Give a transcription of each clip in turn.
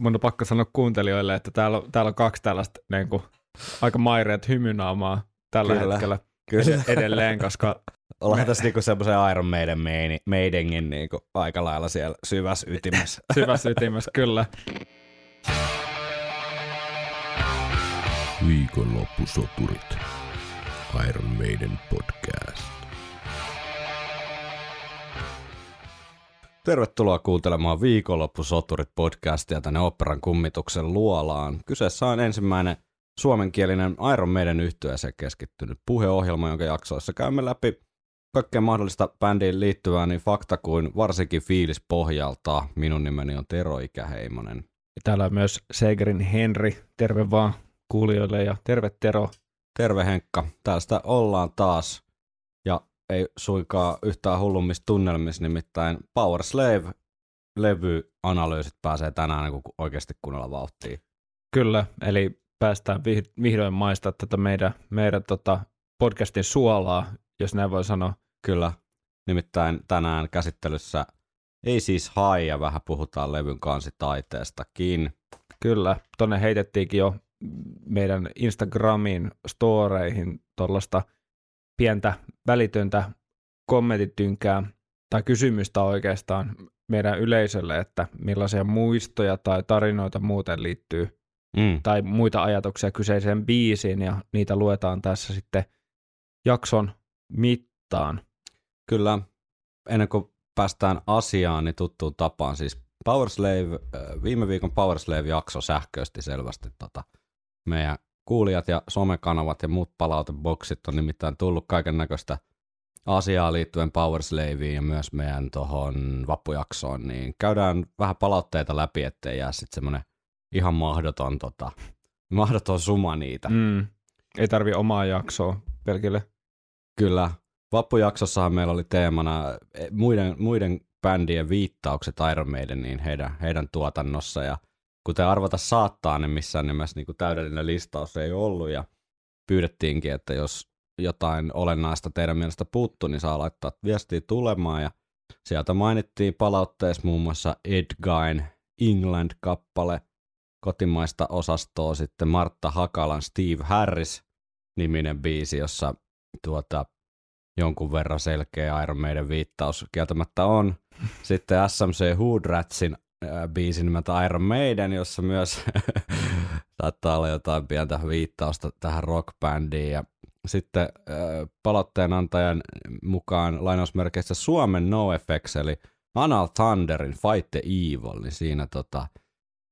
mun on pakko sanoa kuuntelijoille, että täällä on, täällä on kaksi tällaista niin kuin, aika maireet hymynaamaa tällä Kyllä. hetkellä Kyllä. edelleen, koska Ollaan tässä niinku semmoisen Iron Maiden meini, Maidengin niinku aika lailla siellä syvässä ytimessä. syvässä ytimessä kyllä. Viikonloppusoturit. Iron Maiden podcast. Tervetuloa kuuntelemaan Viikonloppusoturit podcastia tänne Operan kummituksen luolaan. Kyseessä on ensimmäinen suomenkielinen Iron Maiden yhtyeeseen keskittynyt puheohjelma, jonka jaksoissa käymme läpi kaikkea mahdollista bändiin liittyvää niin fakta kuin varsinkin fiilis pohjalta. Minun nimeni on Tero Ikäheimonen. Ja täällä on myös Segerin Henri, terve vaan kuulijoille ja terve Tero. Terve Henkka, tästä ollaan taas ei suinkaan yhtään hullummissa tunnelmissa, nimittäin Power Slave levyanalyysit pääsee tänään niin oikeasti kunnolla vauhtiin. Kyllä, eli päästään vih- vihdoin maistaa tätä meidän, meidän tota podcastin suolaa, jos näin voi sanoa. Kyllä, nimittäin tänään käsittelyssä ei siis hai ja vähän puhutaan levyn kansitaiteestakin. Kyllä, tonne heitettiinkin jo meidän Instagramin storeihin tuollaista pientä välitöntä kommenttitynkää tai kysymystä oikeastaan meidän yleisölle, että millaisia muistoja tai tarinoita muuten liittyy Mm. tai muita ajatuksia kyseiseen biisiin ja niitä luetaan tässä sitten jakson mittaan. Kyllä, ennen kuin päästään asiaan, niin tuttuun tapaan siis Powerslave, äh, viime viikon Powerslave-jakso sähköisesti selvästi tota, meidän kuulijat ja somekanavat ja muut palauteboksit on nimittäin tullut kaiken näköistä asiaa liittyen Powerslaveen ja myös meidän tuohon vappujaksoon, niin käydään vähän palautteita läpi, ettei jää sitten semmoinen ihan mahdoton, tota, mahdoton suma niitä. Mm. Ei tarvi omaa jaksoa pelkille. Kyllä. Vappujaksossahan meillä oli teemana eh, muiden, muiden bändien viittaukset Iron Maideniin heidän, heidän tuotannossa ja kuten arvata saattaa, niin missään nimessä niin kuin täydellinen listaus ei ollut ja pyydettiinkin, että jos jotain olennaista teidän mielestä puuttuu, niin saa laittaa viestiä tulemaan ja sieltä mainittiin palautteessa muun muassa Ed Gein England-kappale, kotimaista osastoa sitten Martta Hakalan Steve Harris niminen biisi, jossa tuota, jonkun verran selkeä Iron Maiden viittaus kieltämättä on. Sitten SMC Hood Ratsin äh, biisi nimeltä Iron Maiden, jossa myös saattaa olla jotain pientä viittausta tähän rockbändiin. Ja sitten palautteen antajan mukaan lainausmerkeissä Suomen NoFX, eli Anal Thunderin Fight the Evil, niin siinä tota,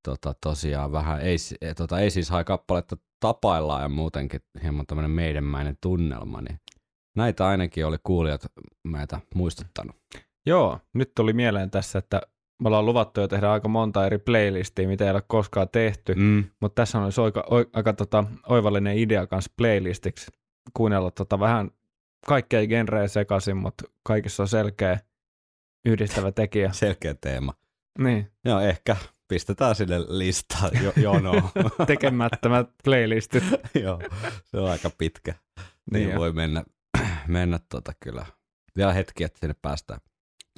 tota, tosiaan vähän, ei, eh, tota, ei siis hae kappaletta tapaillaan ja muutenkin hieman tämmöinen meidänmäinen tunnelma, niin näitä ainakin oli kuulijat meitä muistuttanut. Joo, nyt tuli mieleen tässä, että me ollaan luvattu jo tehdä aika monta eri playlistia, mitä ei ole koskaan tehty, mm. Mutta tässä on olisi aika, oi- aika tota, oivallinen idea kanssa playlistiksi kuunnella tota vähän kaikkea genrejä sekaisin, mutta kaikissa on selkeä yhdistävä tekijä. selkeä teema. niin, Joo, ehkä pistetään sille listaan jo, jonoon. tekemättömät playlistit. Joo, se on aika pitkä. Niin Niin voi mennä, mennä tota kyllä. Vielä hetki, että sinne päästään.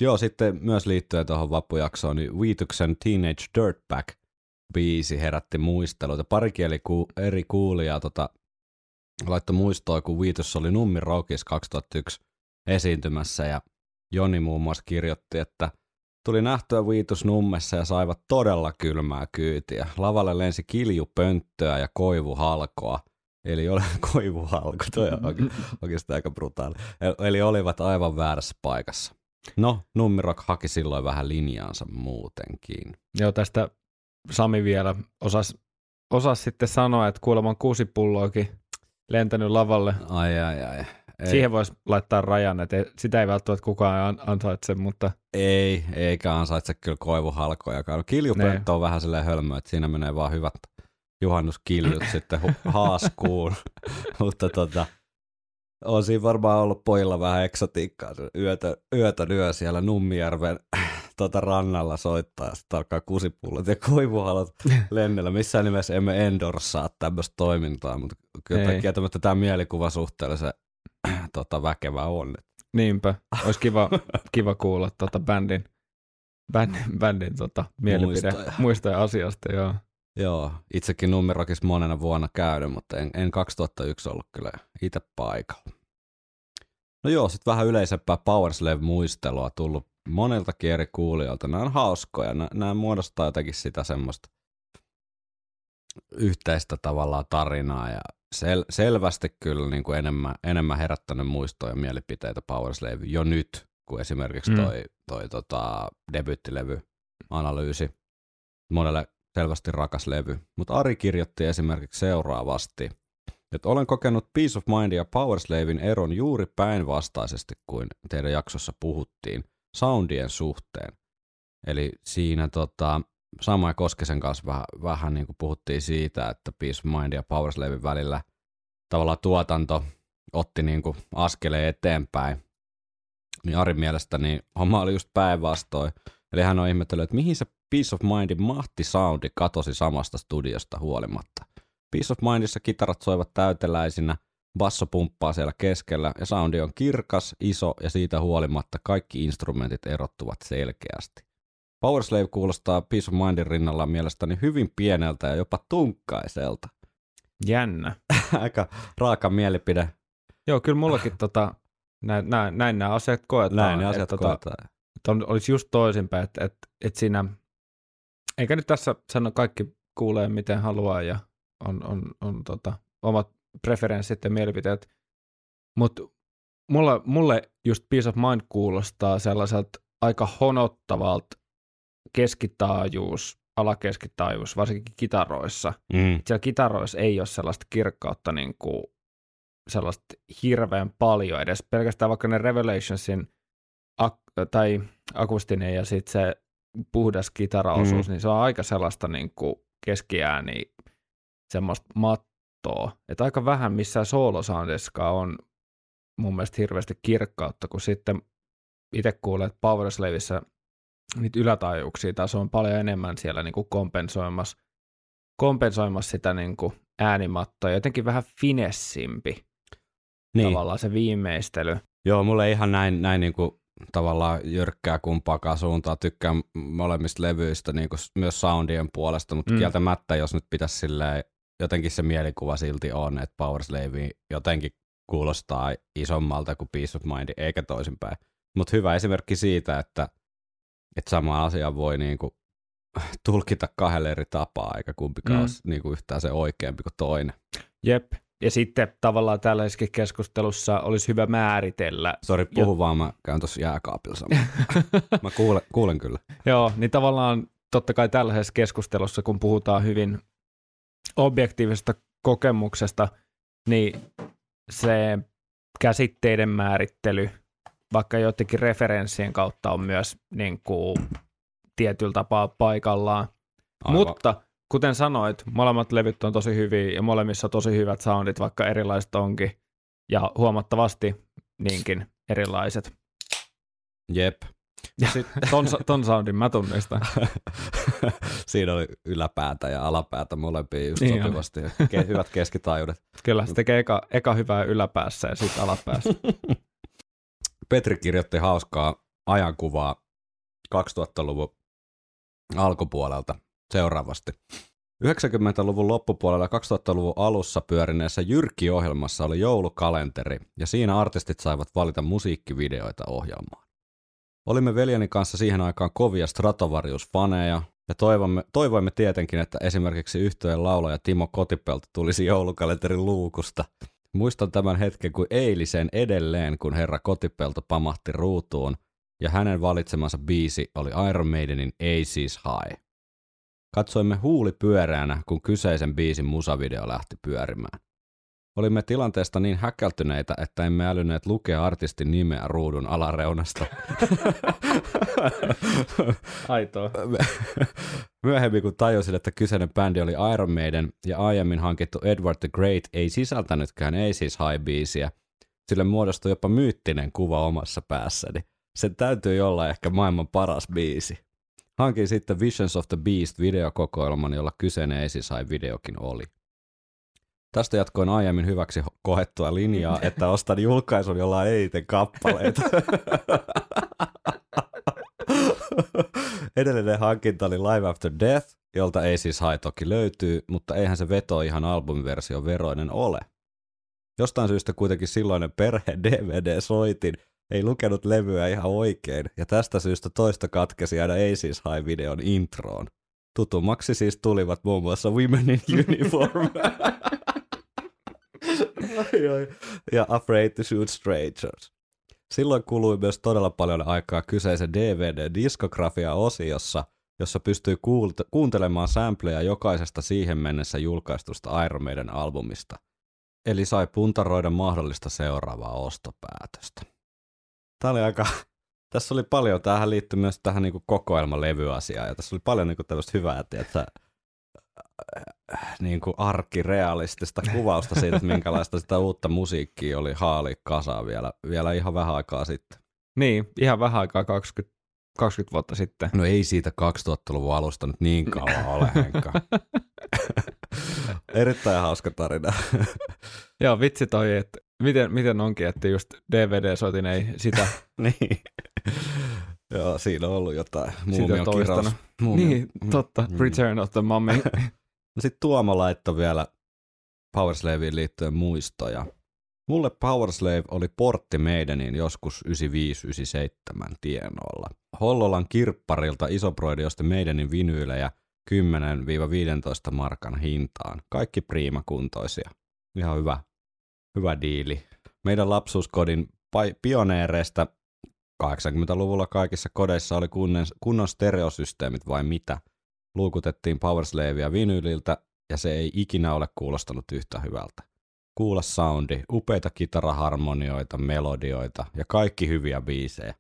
Joo, sitten myös liittyen tuohon vappujaksoon, niin Viituksen Teenage Dirtbag biisi herätti muisteluita. Parikin eri kuulijaa tota, laittoi muistoa, kun Viitus oli Nummi Rockissa 2001 esiintymässä ja Joni muun muassa kirjoitti, että tuli nähtyä Viitus Nummessa ja saivat todella kylmää kyytiä. Lavalle lensi kiljupönttöä ja koivuhalkoa. Eli oli koivuhalko, toi on oikeastaan aika brutaali. E- Eli olivat aivan väärässä paikassa. No, Nummirok haki silloin vähän linjaansa muutenkin. Joo, tästä Sami vielä osas, osas sitten sanoa, että kuulemma kuusi pulloakin lentänyt lavalle. Ai ai ai. Ei, Siihen voisi laittaa rajan, että sitä ei välttämättä kukaan an- ansaitse, mutta ei, eikä ansaitse kyllä koivuhalkojakaan. No, Kiljupönttö on vähän silleen hölmö, että siinä menee vaan hyvät juhannuskiljut sitten haaskuun. Mutta tota, on siinä varmaan ollut pojilla vähän eksotiikkaa. Yötä, yötä lyö siellä Nummijärven tota rannalla soittaa ja sitten alkaa kusipullot ja koivuhalot lennellä. Missään nimessä emme endorsaa tämmöistä toimintaa, mutta kyllä Ei. kieltämättä tämä mielikuva suhteellisen tota, väkevä on. niinpä. Olisi kiva, kiva kuulla tuota bändin, bändin, bändin tota, mielipide Muistoja. muistoja asiasta, joo. Joo, itsekin numerokissa monena vuonna käynyt, mutta en, en 2001 ollut kyllä itse paikalla. No joo, sitten vähän yleisempää Powerslave-muistelua tullut moniltakin eri kuulijoilta. Nämä on hauskoja, nämä, nämä muodostaa jotenkin sitä semmoista yhteistä tavallaan tarinaa ja sel, selvästi kyllä niin kuin enemmän, enemmän herättänyt muistoja ja mielipiteitä Powerslave jo nyt, kuin esimerkiksi Mm. toi, toi tota, debyttilevy Analyysi. Monelle selvästi rakas levy. Mutta Ari kirjoitti esimerkiksi seuraavasti, että olen kokenut Peace of Mind ja Powerslavein eron juuri päinvastaisesti kuin teidän jaksossa puhuttiin soundien suhteen. Eli siinä tota, Sama ja Koskisen kanssa vähän, vähän niin kuin puhuttiin siitä, että Peace of Mind ja Powerslavein välillä tavallaan tuotanto otti niin kuin askeleen eteenpäin. Niin Arin mielestä niin homma oli just päinvastoin. Eli hän on ihmetellyt, että mihin se Peace of Mindin mahti soundi katosi samasta studiosta huolimatta. Peace of Mindissa kitarat soivat täyteläisinä, basso pumppaa siellä keskellä ja soundi on kirkas, iso ja siitä huolimatta kaikki instrumentit erottuvat selkeästi. Powerslave kuulostaa Peace of Mindin rinnalla mielestäni hyvin pieneltä ja jopa tunkkaiselta. Jännä. Aika raaka mielipide. Joo, kyllä mullakin tota, näin, näin, näin nämä asiat koetaan. Näin ne että asiat tota, koetaan. että on, olisi just toisinpäin, että, että, että siinä, eikä nyt tässä sano kaikki kuulee miten haluaa ja on, on, on tota, omat preferenssit ja mielipiteet, mutta mulle, mulle just Peace of Mind kuulostaa sellaiselta aika honottavalta keskitaajuus, alakeskitaajuus, varsinkin kitaroissa. Mm. Siellä kitaroissa ei ole sellaista kirkkautta niin kuin sellaista hirveän paljon edes. Pelkästään vaikka ne Revelationsin ak- tai akustinen ja sitten se puhdas kitaraosuus, Mm. niin se on aika sellaista niin kuin keskiääni, semmoista mattoa. Että aika vähän missään soolosoundissakaan on mun mielestä hirveästi kirkkautta, kun sitten itse kuulee, että Powerslavissa niitä ylätaajuuksia taas on paljon enemmän siellä niin kuin kompensoimassa, kompensoimassa sitä niin kuin äänimattoa, jotenkin vähän finessimpi Niin. tavallaan se viimeistely. Joo, mulle ihan näin, näin niin kuin tavallaan jyrkkää kumpaakaan suuntaan. Tykkään molemmista levyistä niin kuin myös soundien puolesta, mutta Mm. kieltämättä, jos nyt pitäisi silleen, jotenkin se mielikuva silti on, että Powerslave jotenkin kuulostaa isommalta kuin Peace of Mind, eikä toisinpäin. Mutta hyvä esimerkki siitä, että, että sama asia voi niin kuin tulkita kahdelle eri tapaa, eikä kumpikaan mm. olisi niin kuin yhtään se oikeampi kuin toinen. Jep. Ja sitten tavallaan tällaisessa keskustelussa olisi hyvä määritellä. Sori, puhu vaan, mä käyn tuossa jääkaapilla mä kuulen, kuulen kyllä. Joo, niin tavallaan totta kai tällaisessa keskustelussa, kun puhutaan hyvin objektiivisesta kokemuksesta, niin se käsitteiden määrittely, vaikka joidenkin referenssien kautta on myös niin kuin, tietyllä tapaa paikallaan. Aivan. Mutta kuten sanoit, molemmat levyt on tosi hyviä ja molemmissa tosi hyvät soundit, vaikka erilaiset onkin. Ja huomattavasti niinkin erilaiset. Jep. Ja ton, ton soundin mä tunnistan. Siinä oli yläpäätä ja alapäätä molempia just Niin sopivasti. Ke- hyvät keskitaajuudet. Kyllä se tekee eka, eka hyvää yläpäässä ja sitten alapäässä. Petri kirjoitti hauskaa ajankuvaa 2000-luvun alkupuolelta seuraavasti. 90-luvun loppupuolella ja 2000-luvun alussa pyörineessä Jyrki-ohjelmassa oli joulukalenteri, ja siinä artistit saivat valita musiikkivideoita ohjelmaan. Olimme veljeni kanssa siihen aikaan kovia Stratovarius-faneja, ja toivomme, toivoimme tietenkin, että esimerkiksi yhtyeen laulaja Timo Kotipelto tulisi joulukalenterin luukusta. Muistan tämän hetken kuin eilisen edelleen, kun herra Kotipelto pamahti ruutuun, ja hänen valitsemansa biisi oli Iron Maidenin Aces High. Katsoimme huuli pyöreänä, kun kyseisen biisin musavideo lähti pyörimään. Olimme tilanteesta niin häkältyneitä, että emme älyneet lukea artistin nimeä ruudun alareunasta. Aitoa. Myöhemmin kun tajusin, että kyseinen bändi oli Iron Maiden ja aiemmin hankittu Edward the Great ei sisältänytkään Aces High-biisiä, sille muodostui jopa myyttinen kuva omassa päässäni. Sen täytyy olla ehkä maailman paras biisi. Hankin sitten Visions of the Beast videokokoelman, jolla kyseinen Aces High-videokin oli. Tästä jatkoin aiemmin hyväksi kohettua linjaa, että ostan julkaisun, jolla on eniten kappaleita. Edellinen hankinta oli Live After Death, jolta ei siis toki löytyy, mutta eihän se veto ihan albumiversio veroinen ole. Jostain syystä kuitenkin silloinen perhe DVD-soitin ei lukenut levyä ihan oikein, ja tästä syystä toista katkesi aina Aces High-videon introon. Tutummaksi siis tulivat muun muassa Women in Uniform ai, ai. ja Afraid to Shoot Strangers. Silloin kului myös todella paljon aikaa kyseisen DVD-diskografia-osiossa, jossa pystyy kuulte- kuuntelemaan sampleja jokaisesta siihen mennessä julkaistusta Iron Maiden albumista. Eli sai puntaroida mahdollista seuraavaa ostopäätöstä. Tämä oli aika, tässä oli paljon, tähän liittyy myös tähän niin kokoelmalevyasiaan, ja tässä oli paljon niin tämmöistä hyvää, että niin kuin arkirealistista kuvausta siitä, että minkälaista sitä uutta musiikkia oli haali kasa vielä, vielä ihan vähän aikaa sitten. Niin, ihan vähän aikaa 20, 20 vuotta sitten. No ei siitä 2000-luvun alusta nyt niin kauan ole, Henkka. Erittäin hauska tarina. Joo, vitsi toi, että miten, miten onkin, että just DVD-soitin ei sitä. niin. Joo, siinä on ollut jotain. Sitä toistanut. Muumio. Niin, totta. Mm. Return of the Mummy. No sitten Tuomo laittoi vielä Powerslaveen liittyen muistoja. Mulle Powerslave oli portti meidänin joskus 95-97 tienoilla. Hollolan kirpparilta Isoproidi osti meidänin vinyylejä 10-15 markan hintaan. Kaikki priimakuntoisia. Ihan hyvä, hyvä diili. Meidän lapsuuskodin pioneereista 80-luvulla kaikissa kodeissa oli kunnon, kunnon stereosysteemit vai mitä. Luukutettiin Powerslavea vinyyliltä ja se ei ikinä ole kuulostanut yhtä hyvältä. Kuulla soundi, upeita kitaraharmonioita, melodioita ja kaikki hyviä biisejä.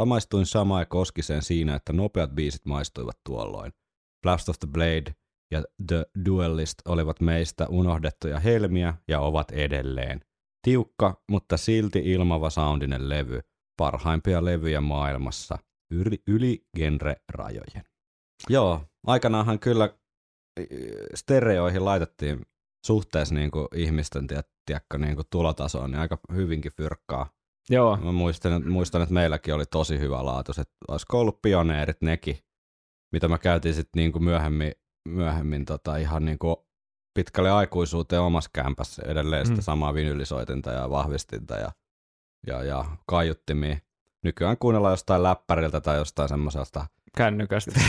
Samaistuin Samaa Koskiseen siinä, että nopeat biisit maistuivat tuolloin. Blast of the Blade ja The Duelist olivat meistä unohdettuja helmiä ja ovat edelleen. Tiukka, mutta silti ilmava soundinen levy, parhaimpia levyjä maailmassa, yli, yli genre-rajojen. Joo, aikanaanhan kyllä stereoihin laitettiin suhteessa niin kuin ihmisten tiedätkö, niin kuin tulotasoon niin aika hyvinkin fyrkkaa. Joo, Mä muistan, muistan, että meilläkin oli tosi hyvä laatu. Olisiko ollut pioneerit nekin, mitä mä käytin sitten niin kuin myöhemmin, myöhemmin tota ihan niin kuin pitkälle aikuisuuteen omassa kämpässä edelleen sitä Mm. samaa vinylisoitinta ja vahvistinta ja, ja, ja kaiuttimia. Nykyään kuunnellaan jostain läppäriltä tai jostain semmoisesta kännykästä.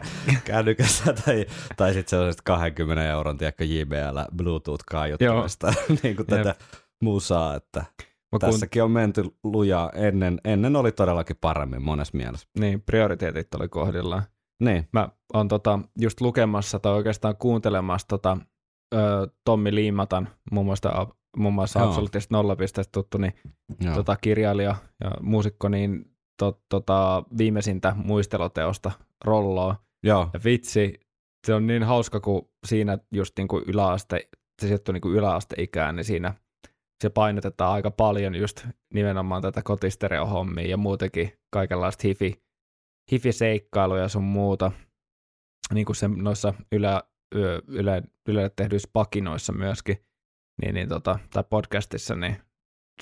kännykästä tai, tai sitten sellaisesta 20 euron tiedätkö, JBL Bluetooth-kaiuttimesta, niin kuin tätä musaa, että Mä kun, tässäkin on menty lujaa. Ennen, ennen oli todellakin paremmin monessa mielessä. niin, prioriteetit oli kohdillaan. Niin, Mä oon tota, just lukemassa tai oikeastaan kuuntelemassa tota, ö, Tommi Liimatan, muun muassa, muun muassa Joo. absoluuttisesta nollapisteestä tuttu, niin joo. tota, kirjailija ja muusikko, niin to, tota, viimeisintä muisteloteosta Rolloa. joo. Ja vitsi, se on niin hauska, kun siinä just niin kuin yläaste, se sijoittuu niin kuin yläasteikään, niin siinä se painotetaan aika paljon just nimenomaan tätä kotistereohommia ja muutenkin kaikenlaista hifi, hifi-seikkailuja ja sun muuta, niin kuin se noissa ylä, yö, yle, ylelle tehdyissä pakinoissa myöskin, niin, niin tota, tai podcastissa, niin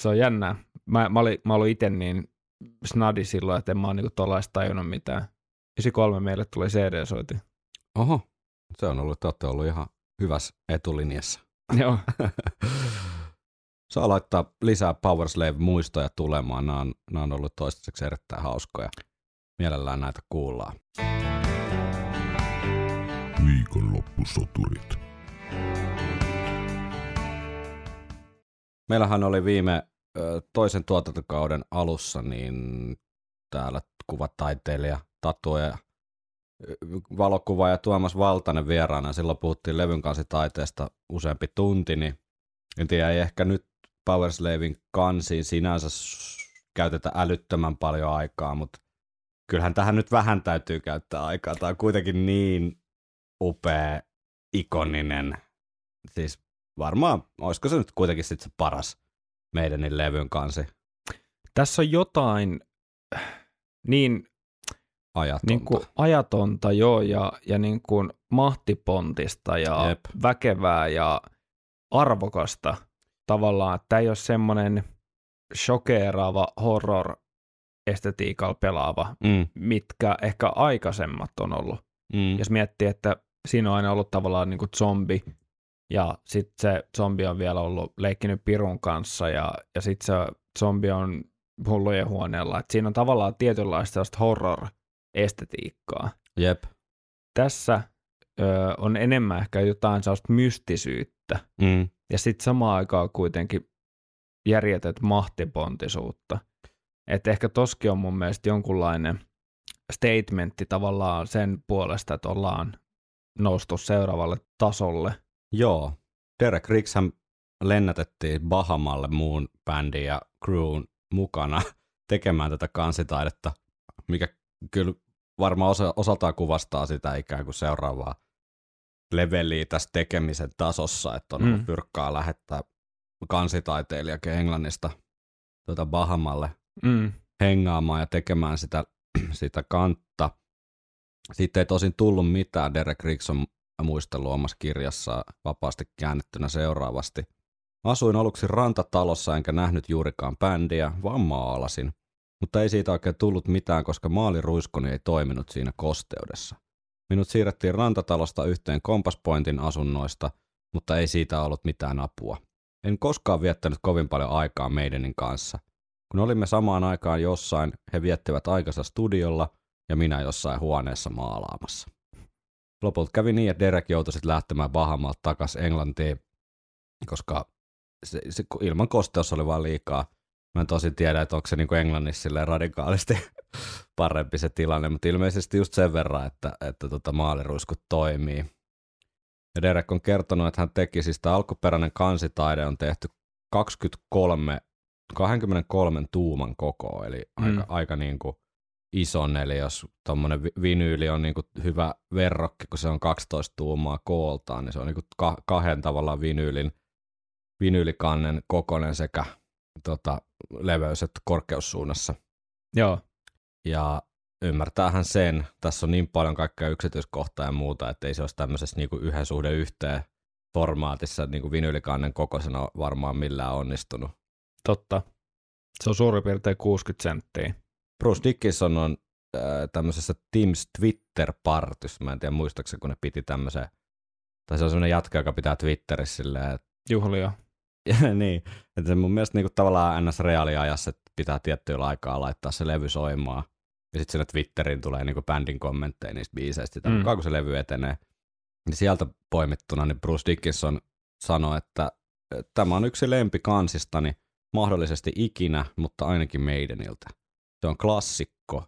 se on jännää. Mä, mä, olin, mä olin itse niin snadi silloin, että en mä oon niinku tollaista tajunnut mitään. 93 meille tuli CD-soitin. Oho, se on ollut, te olette ollut ihan hyvässä etulinjassa. Joo, Saa laittaa lisää Powerslave-muistoja tulemaan. Nämä on, nämä on ollut toistaiseksi erittäin hauskoja. Mielellään näitä kuullaan. Viikonloppusoturit. Meillähän oli viime toisen tuotantokauden alussa niin täällä kuvataiteilija, tatuoja, valokuva ja Tuomas Valtanen vieraana. Silloin puhuttiin levyn kanssa taiteesta useampi tunti, niin en tiedä, ei ehkä nyt Powerslavin kansiin sinänsä käytetä älyttömän paljon aikaa, mutta kyllähän tähän nyt vähän täytyy käyttää aikaa. Tämä on kuitenkin niin upea, ikoninen, siis varmaan, olisiko se nyt kuitenkin sit se paras meidänin levyn kansi tässä on jotain niin, ajatonta. niin kuin ajatonta joo, ja, ja niin kuin mahtipontista ja Jep. väkevää ja arvokasta tavallaan, tämä ei ole semmoinen shokeeraava horror estetiikalla pelaava, Mm, mitkä ehkä aikaisemmat on ollut. mm. Jos miettii, että siinä on aina ollut tavallaan niin kuin zombi, ja sitten se zombi on vielä ollut leikkinyt pirun kanssa, ja, ja sitten se zombi on hullujen huoneella. Et siinä on tavallaan tietynlaista horror-estetiikkaa. Jep. Tässä ö, on enemmän ehkä jotain sellaista mystisyyttä, Mm. ja sitten samaan aikaan kuitenkin järjetet mahtipontisuutta. Että ehkä toski on mun mielestä jonkunlainen statementti tavallaan sen puolesta, että ollaan noustu seuraavalle tasolle. Joo. Derek Rickshän lennätettiin Bahamalle muun bändin ja crewn mukana tekemään tätä kansitaidetta, mikä kyllä varmaan osa, osaltaan kuvastaa sitä ikään kuin seuraavaa leveliä tässä tekemisen tasossa, että on Mm. pyrkkaa lähettää kansitaiteilijakin Englannista tuota Bahamalle Mm. hengaamaan ja tekemään sitä, sitä kantta. Siitä ei tosin tullut mitään. Derek Riggs on muistellut omassa kirjassa vapaasti käännettynä seuraavasti. Asuin aluksi rantatalossa enkä nähnyt juurikaan bändiä, vaan maalasin. Mutta ei siitä oikein tullut mitään, koska maaliruiskoni ei toiminut siinä kosteudessa. Minut siirrettiin rantatalosta yhteen kompaspointin asunnoista, mutta ei siitä ollut mitään apua. En koskaan viettänyt kovin paljon aikaa meidänin kanssa. Kun olimme samaan aikaan jossain, he viettivät aikansa studiolla ja minä jossain huoneessa maalaamassa. Lopulta kävi niin, että Derek joutui sitten lähtemään Bahamalta takaisin Englantiin, koska se, se, ilman kosteus oli vaan liikaa. Mä en tosin tiedä, että onko se niinku Englannissa silleen radikaalisti parempi se tilanne, mutta ilmeisesti just sen verran, että, että tota maaliruiskut toimii. Ja Derek on kertonut, että hän teki siis tämä alkuperäinen kansitaide on tehty 23, 23 tuuman koko, eli Mm. aika, aika niin kuin ison, eli jos tuommoinen vinyyli on niin kuin hyvä verrokki, kun se on 12 tuumaa kooltaan, niin se on niin kuin ka- kahden tavallaan vinyylin, vinyylikannen kokonen sekä tota, leveys- että korkeussuunnassa. Joo, Ja ymmärtäähän sen, tässä on niin paljon kaikkea yksityiskohtaa ja muuta, että ei se olisi tämmöisessä niin kuin yhden suhde yhteen formaatissa niin kuin vinyylikannen kokoisena varmaan millään onnistunut. Totta. Se on suurin piirtein 60 senttiä. Bruce Dickinson on äh, tämmöisessä Teams Twitter-partissa, mä en tiedä muistaakseni, kun ne piti tämmöisen, tai se on semmoinen jatka, joka pitää Twitterissä silleen, että Juhlia. Niin, että se mun mielestä niinku tavallaan ns. reaaliajassa, että pitää tiettyillä aikaa laittaa se levy soimaan. Ja sitten sinne Twitteriin tulee niinku bändin kommentteja niistä biiseistä, sitä Mm. kun se levy etenee. Niin sieltä poimittuna niin Bruce Dickinson sanoi, että tämä on yksi lempikansistani mahdollisesti ikinä, mutta ainakin meidäniltä. Se on klassikko,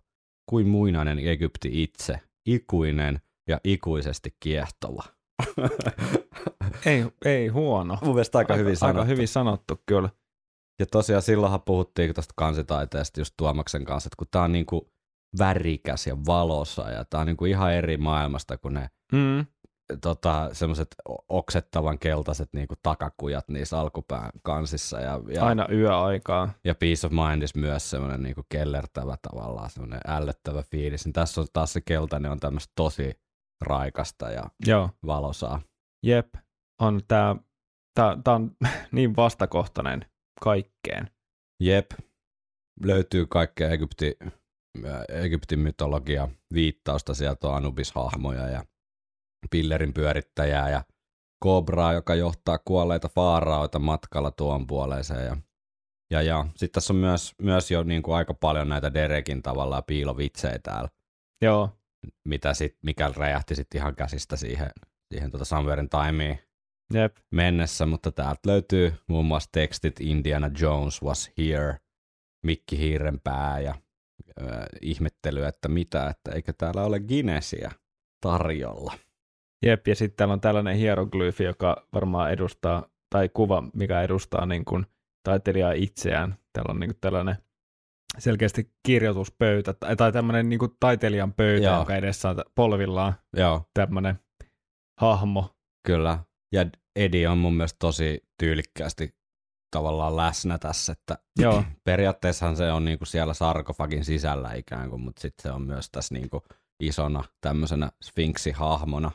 kuin muinainen Egypti itse, ikuinen ja ikuisesti kiehtova. Ei, ei huono. Mun mielestä aika, hyvin sanottu. Aika hyvin sanottu, kyllä. Ja tosiaan silloinhan puhuttiin tuosta kansitaiteesta just Tuomaksen kanssa, että kun tää on niinku värikäs ja valosa ja tää on niinku ihan eri maailmasta kuin ne Mm. Tota, semmoiset oksettavan keltaiset niinku takakujat niissä alkupään kansissa ja, ja, Aina yöaikaa. ja Peace of Mindis myös semmoinen niinku kellertävä tavallaan, semmoinen ällöttävä fiilis. Niin tässä on taas se keltainen on tämmöistä tosi raikasta ja Joo, valosaa. jep. On tää, tää on niin vastakohtainen kaikkeen. Jep, löytyy kaikkea Egypti, Egyptin mytologia viittausta, sieltä on Anubis-hahmoja ja pillerin pyörittäjää ja kobraa, joka johtaa kuolleita faaraoita matkalla tuon puoleeseen. Ja, ja, ja. sitten tässä on myös, myös jo niin kuin aika paljon näitä Derekin tavallaan piilovitsejä täällä, Joo, mitä sit, mikä räjähti sitten ihan käsistä siihen, siihen tota Somewhere Timeen jep. mennessä, mutta täältä löytyy muun muassa tekstit Indiana Jones was here, Mikki Hiirenpää ja äh, ihmettely, että mitä, että eikö täällä ole Guinnessia tarjolla. Jep, ja sitten täällä on tällainen hieroglyfi, joka varmaan edustaa, tai kuva, mikä edustaa niin kuin taiteilijaa itseään. Täällä on niin kuin tällainen selkeästi kirjoituspöytä, tai, tai tämmöinen niin kuin taiteilijan pöytä, Joo. jonka edessä on polvillaan Joo, tämmöinen hahmo. kyllä. Ja Eddie on mun mielestä tosi tyylikkäästi tavallaan läsnä tässä, että Joo, periaatteessahan se on niinku siellä sarkofagin sisällä ikään kuin, mutta sitten se on myös tässä niinku isona tämmöisenä sfinksihahmona.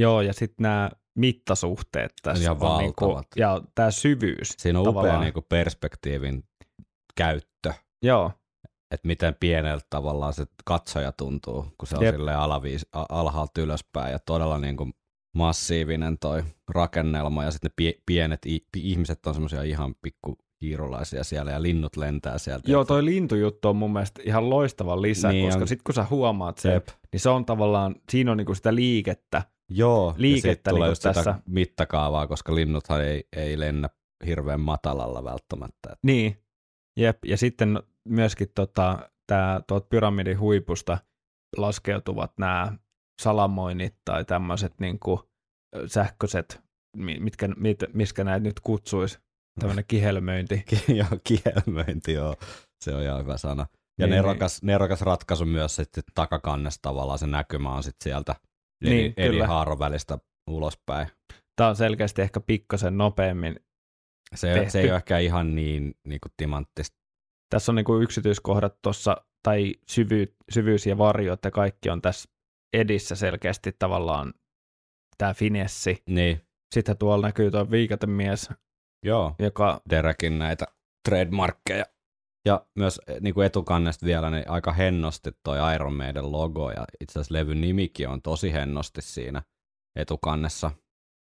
Joo ja sitten nämä mittasuhteet tässä Ihan on niin kuin, valtavat. ja tämä syvyys. Siinä on upea Tavallaan. niinku perspektiivin käyttö. Joo, että miten pieneltä tavallaan se katsoja tuntuu, kun se on Jep. silleen alaviis, alhaalta ylöspäin ja todella niin kuin massiivinen toi rakennelma ja sitten ne pie, pienet ihmiset on semmoisia ihan pikku hiirulaisia siellä ja linnut lentää sieltä. Joo, toi lintujuttu on mun mielestä ihan loistava lisä, Niin koska on. sitten kun sä huomaat sen, Jep. niin se on tavallaan, siinä on niinku sitä liikettä. Joo, liikettä ja tulee niinku just sitä tässä. mittakaavaa, koska linnuthan ei, ei lennä hirveän matalalla välttämättä. Niin, jep. Ja sitten myöskin tota, tää, tuot pyramidin huipusta laskeutuvat nämä salamoinnit tai tämmöiset niinku sähköiset, mi- mitkä, mit, miskä näitä nyt kutsuisi, tämmöinen kihelmöinti. Joo, kielmöinti, joo. Se on ihan hyvä sana. Ja Niin, nerokas, nerokas ratkaisu myös sitten takakannessa tavallaan se näkymä on sitten sieltä Niin, eri kyllä. haaron välistä ulospäin. Tämä on selkeästi ehkä pikkasen nopeammin. Se, Tehty. se ei ole ehkä ihan niin, niin kuin timanttista. Tässä on niinku yksityiskohdat tuossa, tai syvy, syvyys ja varjot ja kaikki on tässä edissä selkeästi tavallaan tämä finessi. Niin, Sitten tuolla näkyy tuo viikatemies, joo. joka Derekin näitä trademarkkeja. Ja myös eh, niin kuin etukannesta vielä, niin aika hennosti toi Iron Maiden logo, ja itse asiassa levyn nimikin on tosi hennosti siinä etukannessa.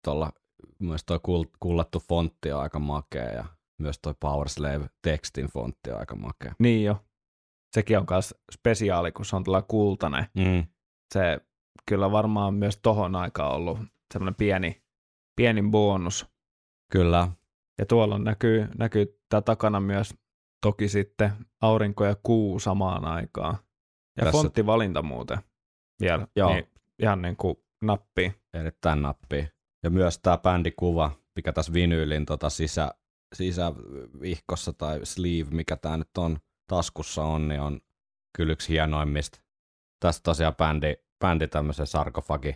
Tuolla myös toi kul- kullattu fontti on aika makea, ja myös toi Power Slave tekstin fontti on aika makea. Niin jo. Sekin on myös spesiaali, kun se on tällainen kultainen. Mm. Se kyllä varmaan myös tohon aikaan ollut semmoinen pieni, pieni bonus. Kyllä, Ja tuolla näkyy, näkyy tää takana myös toki sitten aurinko ja kuu samaan aikaan. Ja Tässä- fonttivalinta muuten vielä. Joo. Niin, ihan niin kuin nappi. erittäin nappi. Ja myös tämä bändikuva, mikä tässä vinyylin tota sisä, sisävihkossa tai sleeve, mikä tämä nyt on, taskussa on, niin on kyllä yksi hienoimmista. Tässä tosiaan bändi, bändi tämmöisen sarkofagi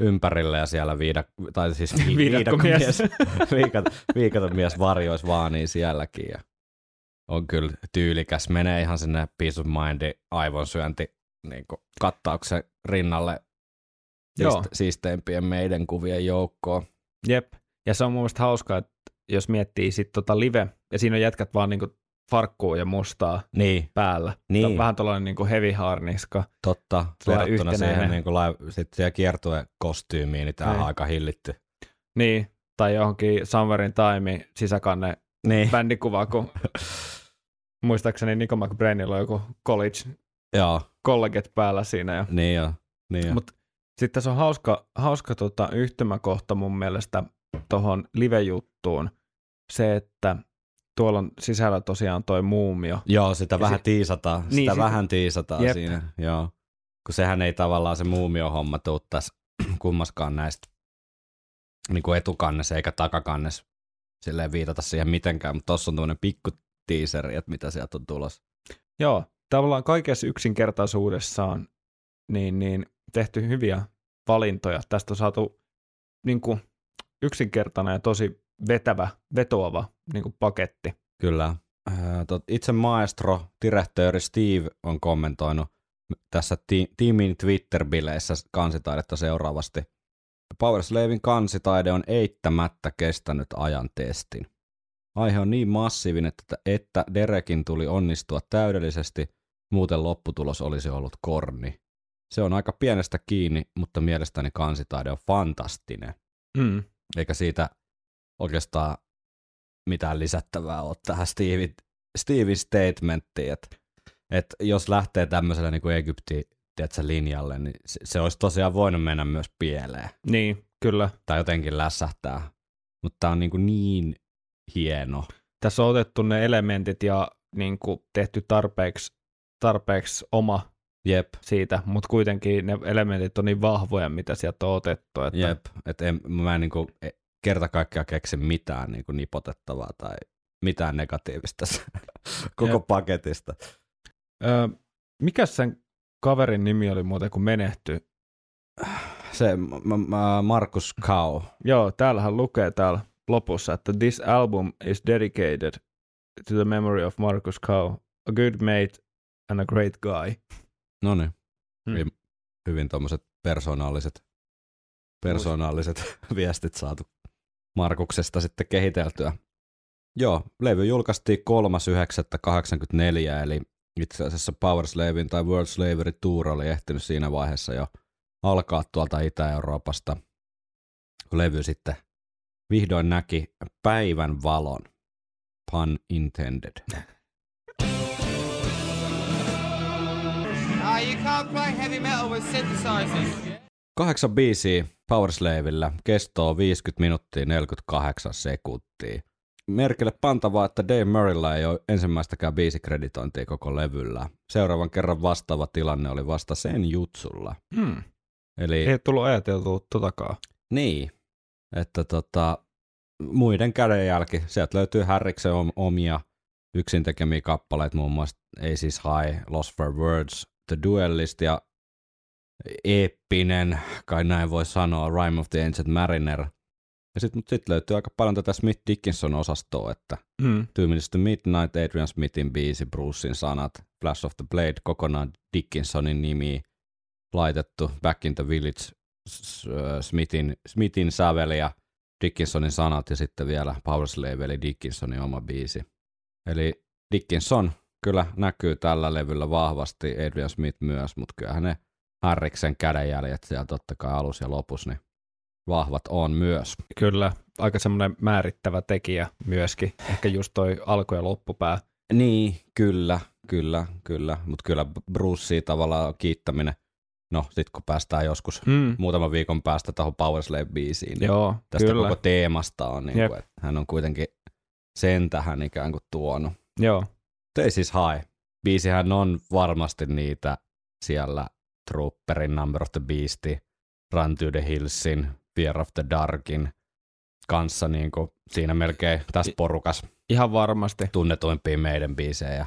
ympärille ja siellä viidak, tai siis vi, Viidakkomies. viikat, viikaton mies varjois vaan niin sielläkin. Ja on kyllä tyylikäs. Menee ihan sinne Peace of Mindin aivonsyönti niin kattauksen rinnalle Joo. siist- siisteimpien meidän kuvien joukkoon. Jep. Ja se on mun mielestä hauskaa, että jos miettii sitten tota live, ja siinä on jätkät vaan niinku farkkuu ja mustaa Niin, päällä. Niin. On vähän tuollainen niinku heavy harniska. totta. Verrattuna siihen, niin sit siihen kiertue kostyymiin, niin tämä on Niin. aika hillitty. Niin. Tai johonkin Summerin Time sisäkanne Niin. bändikuva, kun muistaakseni Nico McBrainilla on joku college Joo, kolleget päällä siinä. Ja niin jo. Niin jo. Mut sitten tässä on hauska, hauska tota yhtymäkohta mun mielestä tuohon live-juttuun. Se, että tuolla on sisällä tosiaan toi muumio. Joo, sitä Ja vähän si- tiisataan. Niin, sitä sitä- vähän tiisataan Jep. siinä. Joo. Kun sehän ei tavallaan se muumio-homma tuu tässä kummaskaan näistä niin kuin etukannessa eikä takakannes silleen viitata siihen mitenkään, mutta tossa on tuommoinen pikku teaseri, että mitä sieltä on tulossa. Joo, tavallaan kaikessa yksinkertaisuudessaan niin, niin tehty hyviä valintoja. Tästä on saatu niin kuin, yksinkertainen ja tosi vetävä, vetoava niin kuin paketti. Kyllä. Itse maestro, direktööri Steve on kommentoinut tässä ti- tiimin Twitter-bileissä kansitaidetta seuraavasti. Powerslavin kansitaide on eittämättä kestänyt ajan testin. Aihe on niin massiivinen, että, että Derekin tuli onnistua täydellisesti, muuten lopputulos olisi ollut korni. Se on aika pienestä kiinni, mutta mielestäni kansitaide on fantastinen Mm. eikä siitä oikeastaan mitään lisättävää ole tähän Stevin, Stevin statementtiin, että, että jos lähtee tämmöisellä niin kuin Egypti tiedätkö, linjalle, niin se, se olisi tosiaan voinut mennä myös pieleen Niin, kyllä. tai jotenkin lässähtää, mutta tämä on niin, kuin niin hieno. Tässä on otettu ne elementit ja niin kuin, tehty tarpeeksi, tarpeeksi oma Jep, siitä, mutta kuitenkin ne elementit on niin vahvoja, mitä sieltä on otettu. Että, jep, että en, mä en niin kuin, kerta kaikkiaan keksi mitään niin kuin nipotettavaa tai mitään negatiivista koko Jep. paketista. Ö, mikä sen kaverin nimi oli muuten, kun menehtyi? Se m- m- Markus Kau. Joo, täällähän lukee täällä lopussa, että this album is dedicated to the memory of Marcus Cow, a good mate and a great guy. No niin. Hmm. Hyvin, hyvin tuommoiset persoonalliset, persoonalliset viestit saatu Markuksesta sitten kehiteltyä. Joo, levy julkaistiin 3.9.84, eli itse asiassa Power Slavein tai World Slavery Tour oli ehtinyt siinä vaiheessa jo alkaa tuolta Itä-Euroopasta. Levy sitten vihdoin näki päivän valon, pun intended. Ah. Kahdeksan biisiä Powerslavella, kestoo 50 minuuttia 48 sekuntia. Merkille pantavaa, että Dave Murraylla ei ole ensimmäistäkään biisikreditointia koko levyllä. Seuraavan kerran vastaava tilanne oli vasta sen jutsulla. Hmm. Eli Ei tullut ajateltua totakaan. niin, että tota, muiden kädenjälki, sieltä löytyy Härriksen om- omia yksin tekemiä kappaleita, muun muassa Aces High, Lost for Words, The Duellist ja eeppinen, kai näin voi sanoa, Rime of the Ancient Mariner. Ja sitten sit löytyy aika paljon tätä Smith Dickinson-osastoa, että Minutes to Midnight, Adrian Smithin biisi, Brucein sanat, Flash of the Blade, kokonaan Dickinsonin nimi laitettu, Back in the Village, Smithin, Smithin säveli ja Dickinsonin sanat ja sitten vielä Power Slave eli Dickinsonin oma biisi. Eli Dickinson kyllä näkyy tällä levyllä vahvasti, Adrian Smith myös, mutta kyllähän ne Harriksen kädenjäljet siellä totta kai alus ja lopus, niin vahvat on myös. Kyllä, aika semmoinen määrittävä tekijä myöskin. Ehkä just toi alku- ja loppupää. Niin, kyllä, kyllä, kyllä. Mutta kyllä Brucea tavallaan kiittäminen, no sit kun päästään joskus Hmm. muutaman viikon päästä tuohon Powerslave-biisiin, niin Joo, tästä kyllä. koko teemasta on, niin kuin, että hän on kuitenkin sen tähän ikään kuin tuonut. Joo, Ei siis High. Biisihän on varmasti niitä siellä Trooperin, Number of the Beastin, Run to the Hillsin, Fear of the Darkin kanssa niin kuin siinä melkein tässä porukas ihan varmasti. tunnetuimpia meidän biisejä.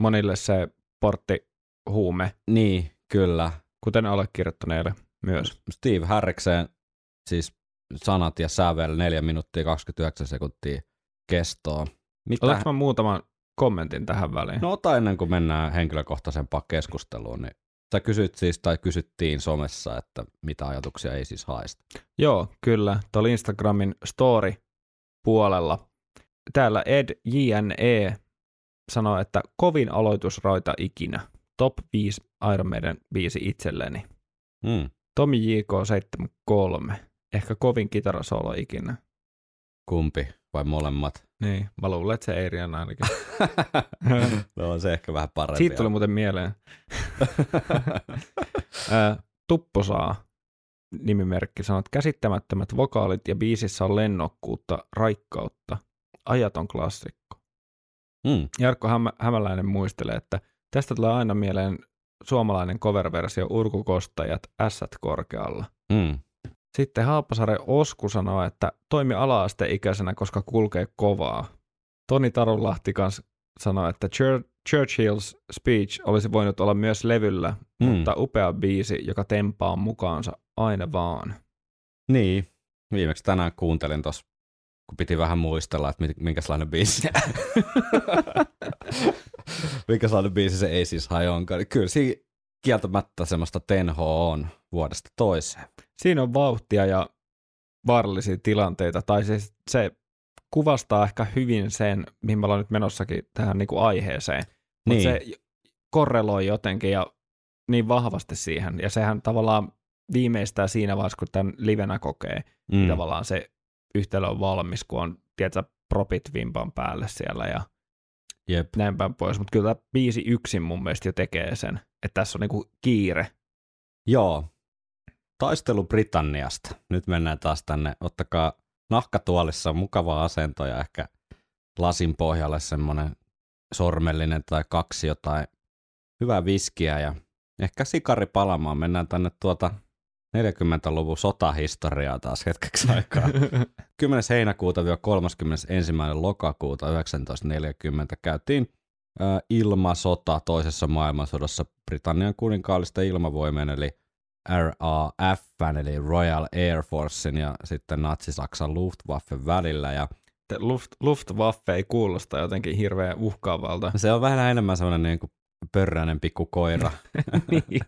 Monille se portti huume, Niin, kyllä. Kuten allekirjoittaneille myös. Steve Harriksen siis sanat ja sävel 4 minuuttia 29 sekuntia kestoa. Mitä? Otatko mä muutaman kommentin tähän väliin? No ota ennen kuin mennään henkilökohtaisempaan keskusteluun, niin sä kysyt siis, tai kysyttiin somessa, että mitä ajatuksia ei siis haista. Joo, kyllä. Tuolla Instagramin story-puolella. Täällä Ed JNE sanoi, että kovin aloitusraita ikinä. Top 5 Iron Maiden biisi itselleni. Hmm. Tomi JK73. Ehkä kovin kitarasolo ikinä. Kumpi vai molemmat? Niin, mä luulen, että se Eiri on ainakin. no on se ehkä vähän parempi. Siitä tuli muuten mieleen. Tupposaa nimimerkki sanoo, että käsittämättömät vokaalit ja biisissä on lennokkuutta, raikkautta. Ajaton klassikko. Hmm. Jarkko Hämä, Hämäläinen muistelee, että tästä tulee aina mieleen suomalainen cover-versio Urkukostajat ässät korkealla. Hmm. Sitten Haapasaren Osku sanoo, että toimi ala-asteikäisenä, koska kulkee kovaa. Toni Tarunlahti kans sanoi, että Chur- Churchill's speech olisi voinut olla myös levyllä, Hmm. mutta upea biisi, joka tempaa mukaansa aina vaan. Niin, viimeksi tänään kuuntelin tuossa, kun piti vähän muistella, että minkälainen biisi. minkälainen biisi se ei siis High onkaan. Niin Kyllä siinä kieltämättä semmoista tenhoa on vuodesta toiseen. Siinä on vauhtia ja vaarallisia tilanteita, tai siis se kuvastaa ehkä hyvin sen, mihin me ollaan nyt menossakin tähän niin kuin aiheeseen. Mutta Niin. se korreloi jotenkin ja niin vahvasti siihen. Ja sehän tavallaan viimeistään siinä vaiheessa, kun tämän livenä kokee, mm. Mm. tavallaan se yhtälö on valmis, kun on tiedätkö, propit vimpan päälle siellä ja Jep. näin päin pois. Mutta kyllä tämä biisi yksin mun mielestä jo tekee sen, että tässä on niinku kiire. Joo. Taistelu Britanniasta. Nyt mennään taas tänne. Ottakaa nahkatuolissa mukava asento ja ehkä lasin pohjalle semmoinen sormellinen tai kaksi jotain hyvää viskiä ja ehkä sikari palamaan. Mennään tänne tuota 40-luvun sotahistoriaa taas hetkeksi aikaa. 10. heinäkuuta 31. lokakuuta 1940 käytiin ilmasota toisessa maailmansodassa Britannian kuninkaallisten ilmavoimien eli RAF eli Royal Air Forcein ja sitten natsi-Saksan Luftwaffe välillä ja Luft, Luftwaffe ei kuulosta jotenkin hirveän uhkaavalta. se on vähän enemmän semmoinen niin kuin pörräinen pikku koira, niin.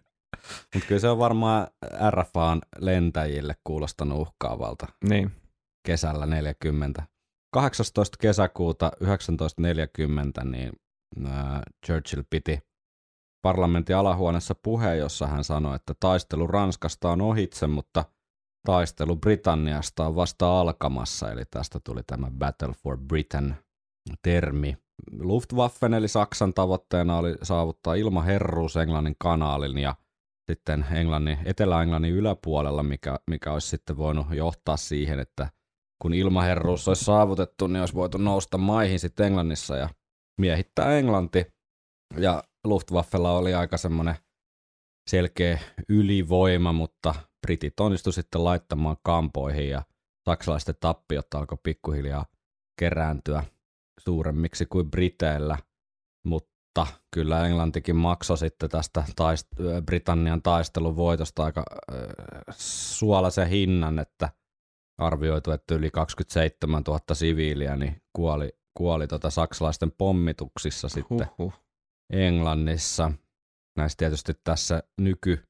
Mutta kyllä se on varmaan RFAn lentäjille kuulostanut uhkaavalta. niin. kesällä 40. 18. kesäkuuta 1940 niin äh, Churchill piti parlamentin alahuoneessa puhe, jossa hän sanoi, että taistelu Ranskasta on ohitse, mutta taistelu Britanniasta on vasta alkamassa, eli tästä tuli tämä Battle for Britain termi. Luftwaffen eli Saksan tavoitteena oli saavuttaa ilmaherruus Englannin kanaalin ja sitten Englannin, Etelä-Englannin yläpuolella, mikä, mikä olisi sitten voinut johtaa siihen, että kun ilmaherruus olisi saavutettu, niin olisi voitu nousta maihin sitten Englannissa ja miehittää Englanti. Ja Luftwaffella oli aika semmoinen selkeä ylivoima, mutta britit onnistu sitten laittamaan kampoihin ja saksalaisten tappiot alkoi pikkuhiljaa kerääntyä suuremmiksi kuin Briteillä, mutta kyllä Englantikin maksoi sitten tästä taist- Britannian taistelun voitosta aika äh, suolaisen hinnan, että arvioitu, että yli 27 000 siviiliä niin kuoli, kuoli tota saksalaisten pommituksissa sitten Huhhuh. Englannissa. Näistä tietysti tässä nyky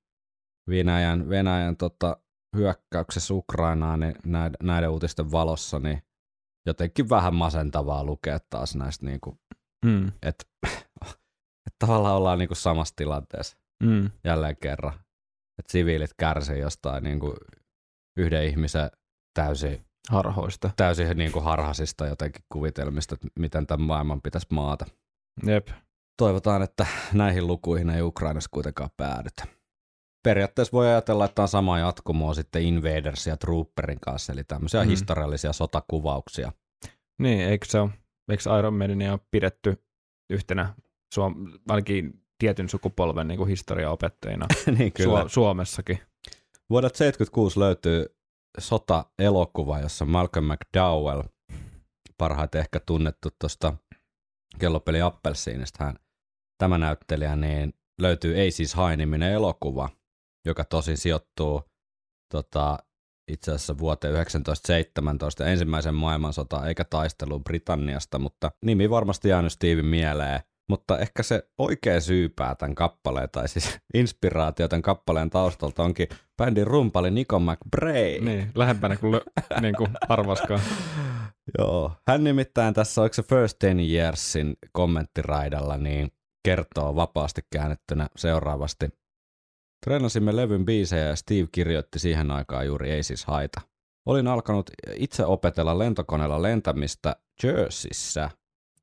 Venäjän, Venäjän tota, hyökkäyksessä Ukrainaan niin näiden, näiden uutisten valossa, niin jotenkin vähän masentavaa lukea taas näistä, niin kuin, Mm. että tavallaan ollaan niin kuin samassa tilanteessa Mm. jälleen kerran. Että siviilit kärsii jostain niin kuin yhden ihmisen täysin, Harhoista. täysin niin kuin harhasista jotenkin kuvitelmista, että miten tämän maailman pitäisi maata. Jep. Toivotaan, että näihin lukuihin ei Ukrainassa kuitenkaan päädytä. Periaatteessa voi ajatella, että on sama jatkumoa sitten Invaders ja Trooperin kanssa, eli tämmöisiä Mm. historiallisia sotakuvauksia. Niin, eikö se ole, eikö Iron Maidenia ole pidetty yhtenä Suom- ainakin tietyn sukupolven niin kuin historiaopettajina niin Suo- Suomessakin. Vuodelta 76 löytyy sota-elokuva, jossa Malcolm McDowell, parhaiten ehkä tunnettu tuosta kellopeli Appelsiinista, hän, tämä näyttelijä, niin löytyy Ei siis High-niminen elokuva, joka tosin sijoittuu tota, itse asiassa vuoteen 1917 ensimmäisen maailmansotaan eikä taisteluun Britanniasta, mutta nimi varmasti jäänyt Steven mieleen. Mutta ehkä se oikea syypää tämän kappaleen, tai siis inspiraatio tämän kappaleen taustalta onkin bändin rumpali Nico McBrae. Niin, lähempänä kuin, niin kuin arvaskaan. Joo. Hän nimittäin tässä, oliko se First Ten Yearsin kommenttiraidalla, niin kertoo vapaasti käännettynä seuraavasti. Treenasimme levyn biisejä ja Steve kirjoitti siihen aikaan juuri Ei siis haita. Olin alkanut itse opetella lentokoneella lentämistä Jerseyssä,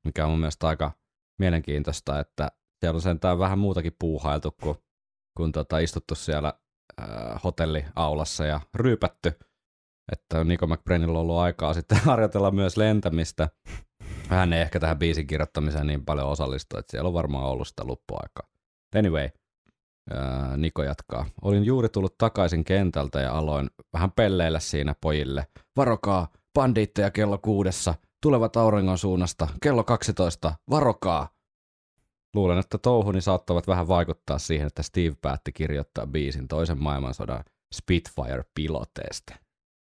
mikä on mun mielestä aika mielenkiintoista, että siellä on sentään vähän muutakin puuhailtu kuin, kun tota, istuttu siellä äh, hotelliaulassa ja ryypätty että Nico McBrainilla on ollut aikaa sitten harjoitella myös lentämistä. Hän ei ehkä tähän biisin kirjoittamiseen niin paljon osallistu, että siellä on varmaan ollut sitä loppuaikaa. Anyway, ää, Niko jatkaa. Olin juuri tullut takaisin kentältä ja aloin vähän pelleillä siinä pojille. Varokaa, bandiitteja kello kuudessa, tulevat auringon suunnasta, kello 12, varokaa! Luulen, että touhuni saattavat vähän vaikuttaa siihen, että Steve päätti kirjoittaa biisin toisen maailmansodan Spitfire-piloteista.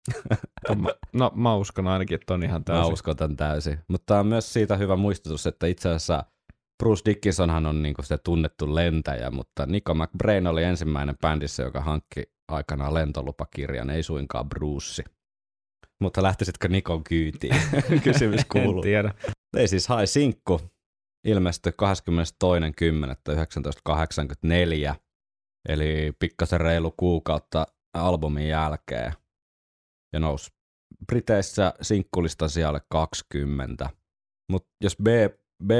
Mä, no mä uskon ainakin, että on ihan Mä täysin. uskon tämän täysin. Mutta tämä on myös siitä hyvä muistutus, että itse asiassa Bruce Dickinsonhan on niinku se tunnettu lentäjä, mutta Nico McBrain oli ensimmäinen bändissä, joka hankki aikanaan lentolupakirjan, ei suinkaan Bruce. Mutta lähtisitkö Nikon kyytiin? Kysymys En kuuluu. tiedä. Ei siis Hai Sinkku ilmestyi 22.2.1984, eli pikkasen reilu kuukautta albumin jälkeen. Ja nousi Briteissä sinkkulista sijalle 20. Mutta jos B, B,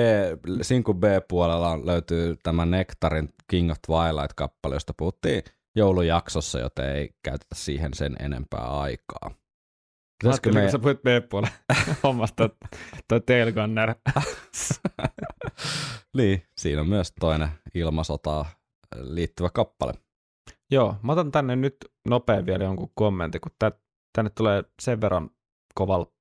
sinkku B-puolella löytyy tämä Nektarin King of Twilight-kappale, josta puhuttiin joulujaksossa, joten ei käytetä siihen sen enempää aikaa. Pitäisikö Ajattelin, me... kun sä puhuit B-puolen hommasta, toi Tail Gunner. niin, siinä on myös toinen ilmasotaan liittyvä kappale. Joo, mä otan tänne nyt nopea vielä jonkun kommentin, kun tä, tänne tulee sen verran kovalla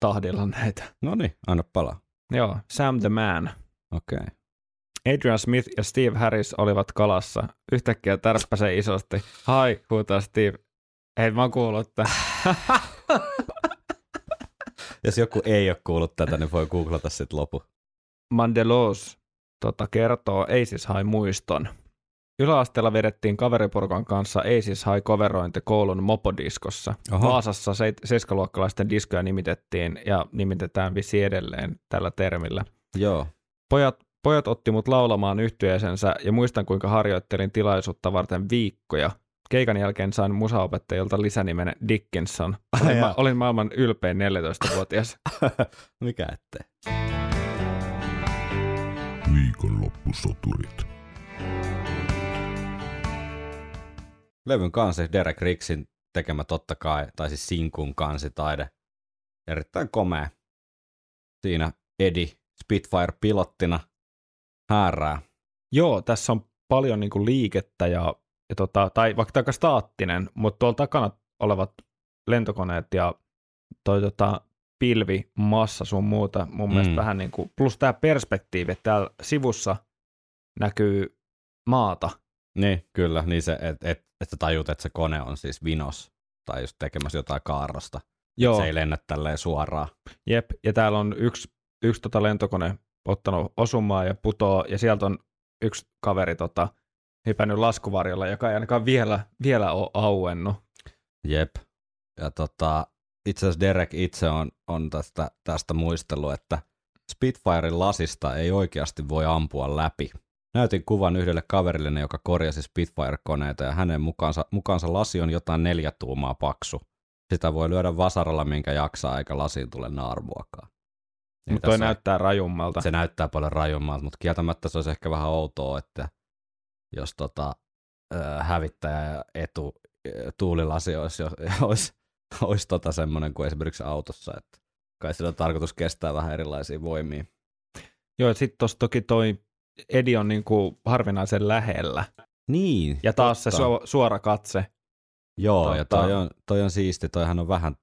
tahdilla näitä. No niin, anna palaa. Joo, Sam the Man. Okei. Okay. Adrian Smith ja Steve Harris olivat kalassa. Yhtäkkiä tärppäsee isosti. Hai, huutaa Steve. Hei, mä oon kuullut, että Jos joku ei ole kuullut tätä, niin voi googlata sitten lopu. Mandelos tota, kertoo Aces High muiston. Yläasteella vedettiin kaveriporukan kanssa Aces High coverointi koulun mopodiskossa. Oho. Vaasassa seit- seiskaluokkalaisten diskoja nimitettiin ja nimitetään visi edelleen tällä termillä. Joo. Pojat Pojat otti mut laulamaan yhtyeisensä ja muistan kuinka harjoittelin tilaisuutta varten viikkoja. Keikan jälkeen sain musaopettajilta lisänimen Dickinson. Olin, ma- olin maailman ylpein 14-vuotias. Mikä ettei. Viikonloppusoturit. Levyn kansi Derek Ricksin tekemä totta kai, tai siis Sinkun kansitaide. Erittäin komea. Siinä Eddie Spitfire-pilottina häärää. Joo, tässä on paljon niinku liikettä ja, ja tota, tai vaikka aika staattinen, mutta tuolla takana olevat lentokoneet ja toi tota, pilvi, massa sun muuta mun mm. mielestä vähän niin kuin, plus tämä perspektiivi, että täällä sivussa näkyy maata. Niin, kyllä. Niin se, että et, et sä tajut, että se kone on siis vinos tai just tekemässä jotain kaarrosta. Joo, Se ei lennä tälleen suoraan. jep, ja täällä on yksi, yksi tota lentokone ottanut osumaa ja putoo, ja sieltä on yksi kaveri tota, hypännyt laskuvarjolla, joka ei ainakaan vielä, vielä ole auennut. Jep. Ja tota, itse asiassa Derek itse on, on tästä, tästä muistellut, että Spitfiren lasista ei oikeasti voi ampua läpi. Näytin kuvan yhdelle kaverille, joka korjasi Spitfire-koneita ja hänen mukaansa, mukaansa lasi on jotain neljä tuumaa paksu. Sitä voi lyödä vasaralla, minkä jaksaa, eikä lasiin tule naarmuakaan. Niin Mutta toi tässä- näyttää rajummalta. se näyttää paljon rajummalta, mutta kieltämättä se olisi ehkä vähän outoa, että jos tota, hävittäjä ja etu tuulilasi olisi, olisi, olisi tota semmoinen kuin esimerkiksi autossa, että kai sillä on tarkoitus kestää vähän erilaisia voimia. Joo, ja sitten tuossa toki toi Edi on niinku harvinaisen lähellä. Niin. Ja taas se totta. su- suora katse. Joo, ja tota- toi on, toi on siisti, toihan on vähän